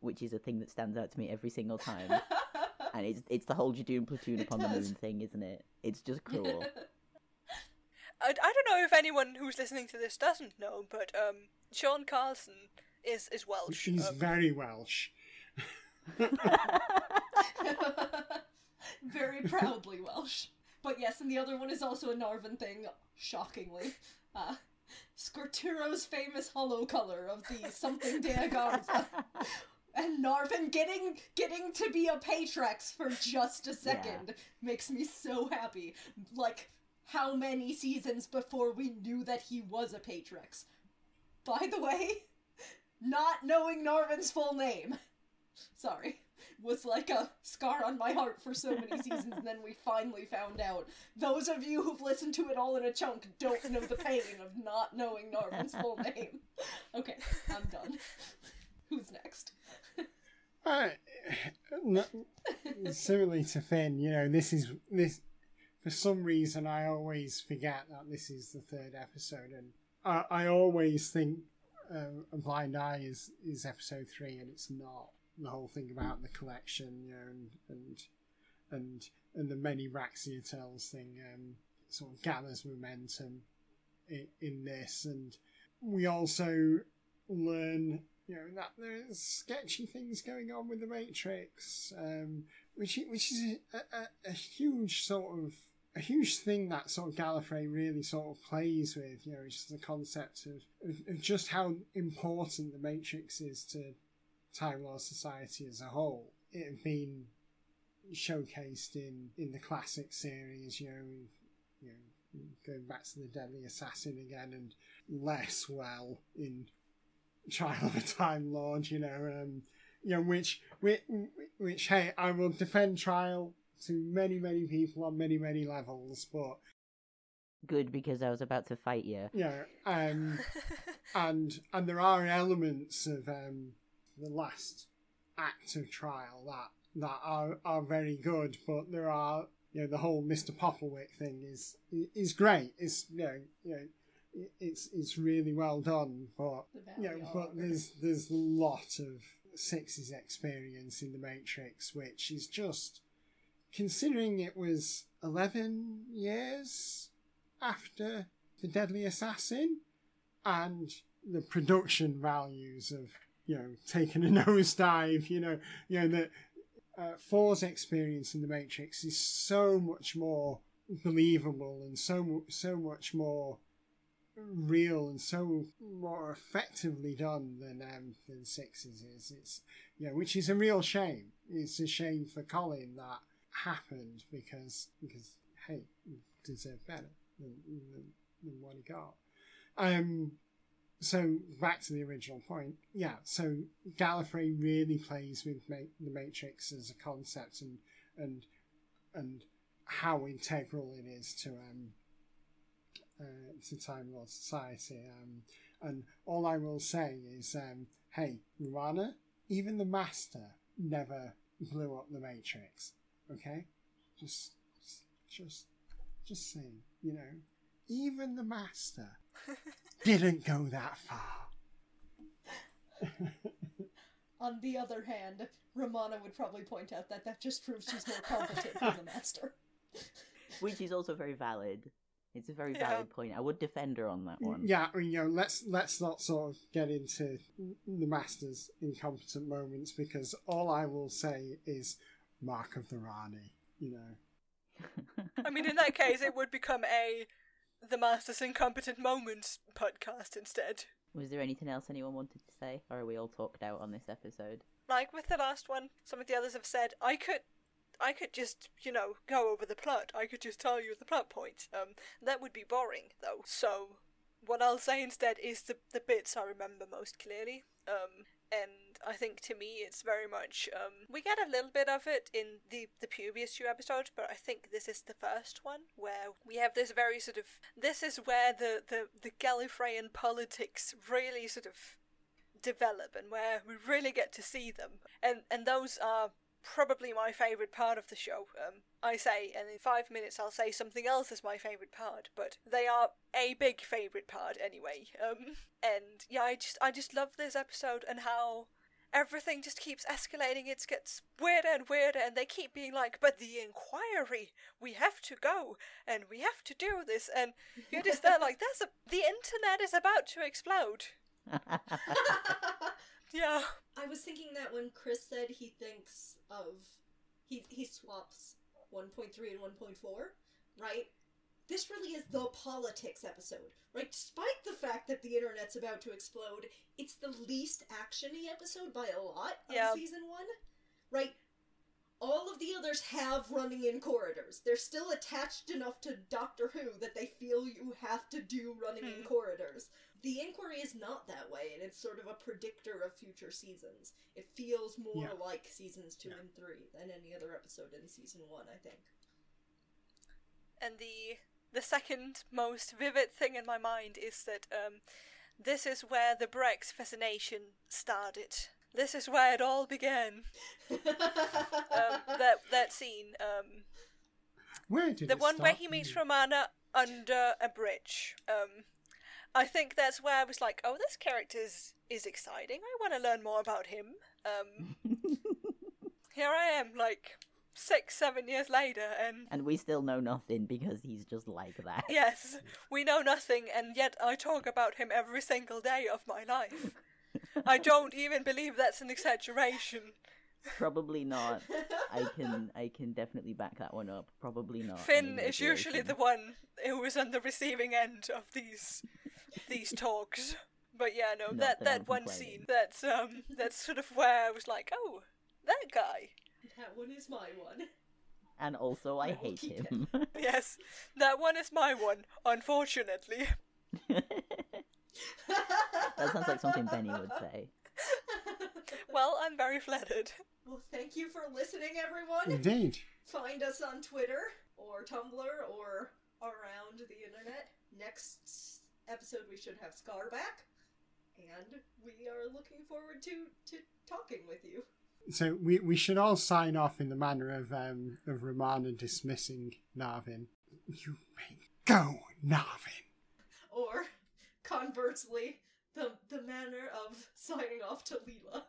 which is a thing that stands out to me every single time. And it's it's the whole Judoon platoon [laughs]
It
upon the moon thing, isn't it? It's just cruel.
I, I don't know if anyone who's listening to this doesn't know, but um, Sean Carlsen is is Welsh.
She's
um,
very Welsh. [laughs]
Very proudly Welsh. But yes, and the other one is also a Narvin thing, shockingly. Uh, Scorturo's famous hollow color of the something de Agarza. [laughs] And Narvin getting getting to be a Patrex for just a second makes me so happy. Like, how many seasons before we knew that he was a Patrex? By the way, not knowing Narvin's full name. Sorry. Was like a scar on my heart for so many seasons, and then we finally found out. Those of you who've listened to it all in a chunk don't know the pain of not knowing Narvin's full name. Okay, I'm done. Who's next?
Uh, similarly to Finn, you know, this is this. For some reason, I always forget that this is the third episode, and I, I always think uh, a blind eye is is episode three, and it's not. The whole thing about the collection, you know, and and and, and the many Braxiatels thing um, sort of gathers momentum in, in this, and we also learn you know that there's sketchy things going on with the Matrix, um, which which is a, a, a huge sort of a huge thing that sort of Gallifrey really sort of plays with. You know, just the concept of, of just how important the Matrix is to Time Lord society as a whole. It had been showcased in in the classic series. You know, you know, going back to the Deadly Assassin again, and less well in Trial of a Time Lord, you know, um, you know, which, which, which, hey, I will defend Trial to many, many people on many, many levels, but
Good because I was about to fight you.
yeah, um, [laughs] and and there are elements of um, the last act of Trial that that are are very good, but there are you know the whole Mister Popplewick thing is is great. It's you know you know it's it's really well done, but you know, but there's there's a lot of Six's experience in the Matrix, which is just considering it was eleven years after the Deadly Assassin, and the production values of you know taking a [laughs] nosedive. You know, you know that uh, Four's experience in the Matrix is so much more believable and so so much more real and so more effectively done than um, than Sixes is. It's you know, which is a real shame. It's a shame for Colin that happened because because hey, he deserved better than, than, than what he got. Um, so back to the original point, yeah. So Gallifrey really plays with ma- the Matrix as a concept and and and how integral it is to um uh, to Time Lord Society. Um, and all I will say is, um, hey, Romana, even the Master never blew up the Matrix. Okay, just just, just saying, you know, even the Master [laughs] didn't go that far. [laughs]
On the other hand, Romana would probably point out that that just proves she's more competent than the [laughs] master.
Which is also very valid. It's a very
Yeah.
valid point. I would defend her on that one.
Yeah, I mean, you know, let's let's not sort of get into the master's incompetent moments because all I will say is Mark of the Rani. You know,
I mean, in that case, it would become a the Master's Incompetent Moments podcast instead.
Was there anything else anyone wanted to say, or are we all talked out on this episode?
Like with the last one, some of the others have said I could, I could just you know go over the plot. I could just tell you the plot points. Um, that would be boring though. So, what I'll say instead is the the bits I remember most clearly. Um, and I think to me it's very much um we get a little bit of it in the the previous two episodes, but I think this is the first one where we have this very sort of this is where the the the Gallifreyan politics really sort of develop and where we really get to see them. And and those are probably my favorite part of the show. Um, I say, and in five minutes I'll say something else is my favorite part, but they are a big favorite part anyway. Um, and yeah, I just I just love this episode and how everything just keeps escalating. It gets weirder and weirder, and they keep being like, "But the inquiry, we have to go, and we have to do this," and you're just there like, "There's a the internet is about to explode." [laughs] Yeah.
I was thinking that when Chris said he thinks of he he swaps 1.3 and 1.4, right? This really is the politics episode, right? Despite the fact that the internet's about to explode, it's the least actiony episode by a lot of
Yeah.
season 1, right? All of the others have running in corridors. They're still attached enough to Doctor Who that they feel you have to do running in
Hmm.
corridors. The inquiry is not that way, and it's sort of a predictor of future seasons. It feels more
Yeah.
like seasons two
Yeah.
and three than any other episode in season one, I think.
And the the second most vivid thing in my mind is that um, this is where the Brax fascination started. This is where it all began. [laughs] Um, that that scene, um,
where did
the
it
one where he meets
you?
Romana under a bridge. Um, I think that's where I was like, oh, this character is, is exciting. I want to learn more about him. Um, [laughs] here I am, like six, seven years later, and
and we still know nothing because he's just like that. [laughs]
yes, we know nothing, and yet I talk about him every single day of my life. [laughs] I don't even believe that's an exaggeration.
Probably not. I [laughs] can I can definitely back that one up. Probably not.
Finn is usually the
exaggeration.
one who is on the receiving end of these these [laughs] talks. But yeah, no,
Not
that
that
that
I'm
one
complaining.
scene, that's um, that's sort of where I was like, oh, that guy.
That one is my one.
And also, I
I will
hate
keep it.
him. [laughs]
Yes, that one is my one. Unfortunately,
that sounds like something Benny would say. [laughs]
well, I'm very flattered.
well, thank you for listening, everyone.
Indeed.
Find us on Twitter or Tumblr or around the internet. Next episode, we should have Scar back, and we are looking forward to to talking with you.
So we, we should all sign off in the manner of um of Romana dismissing Narvin. You may go, Narvin.
Or conversely, the the manner of signing off to Leela.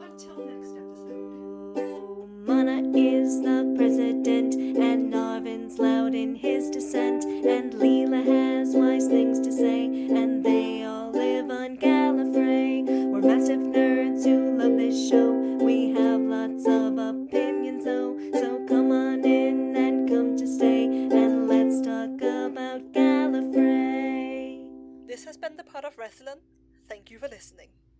Until next episode.
Mana is the president, and Narvin's loud in his dissent, and Leela has wise things to say, and they all live on Gallifrey. We're massive nerds who love this show.
Part of Wrestling. Thank you for listening.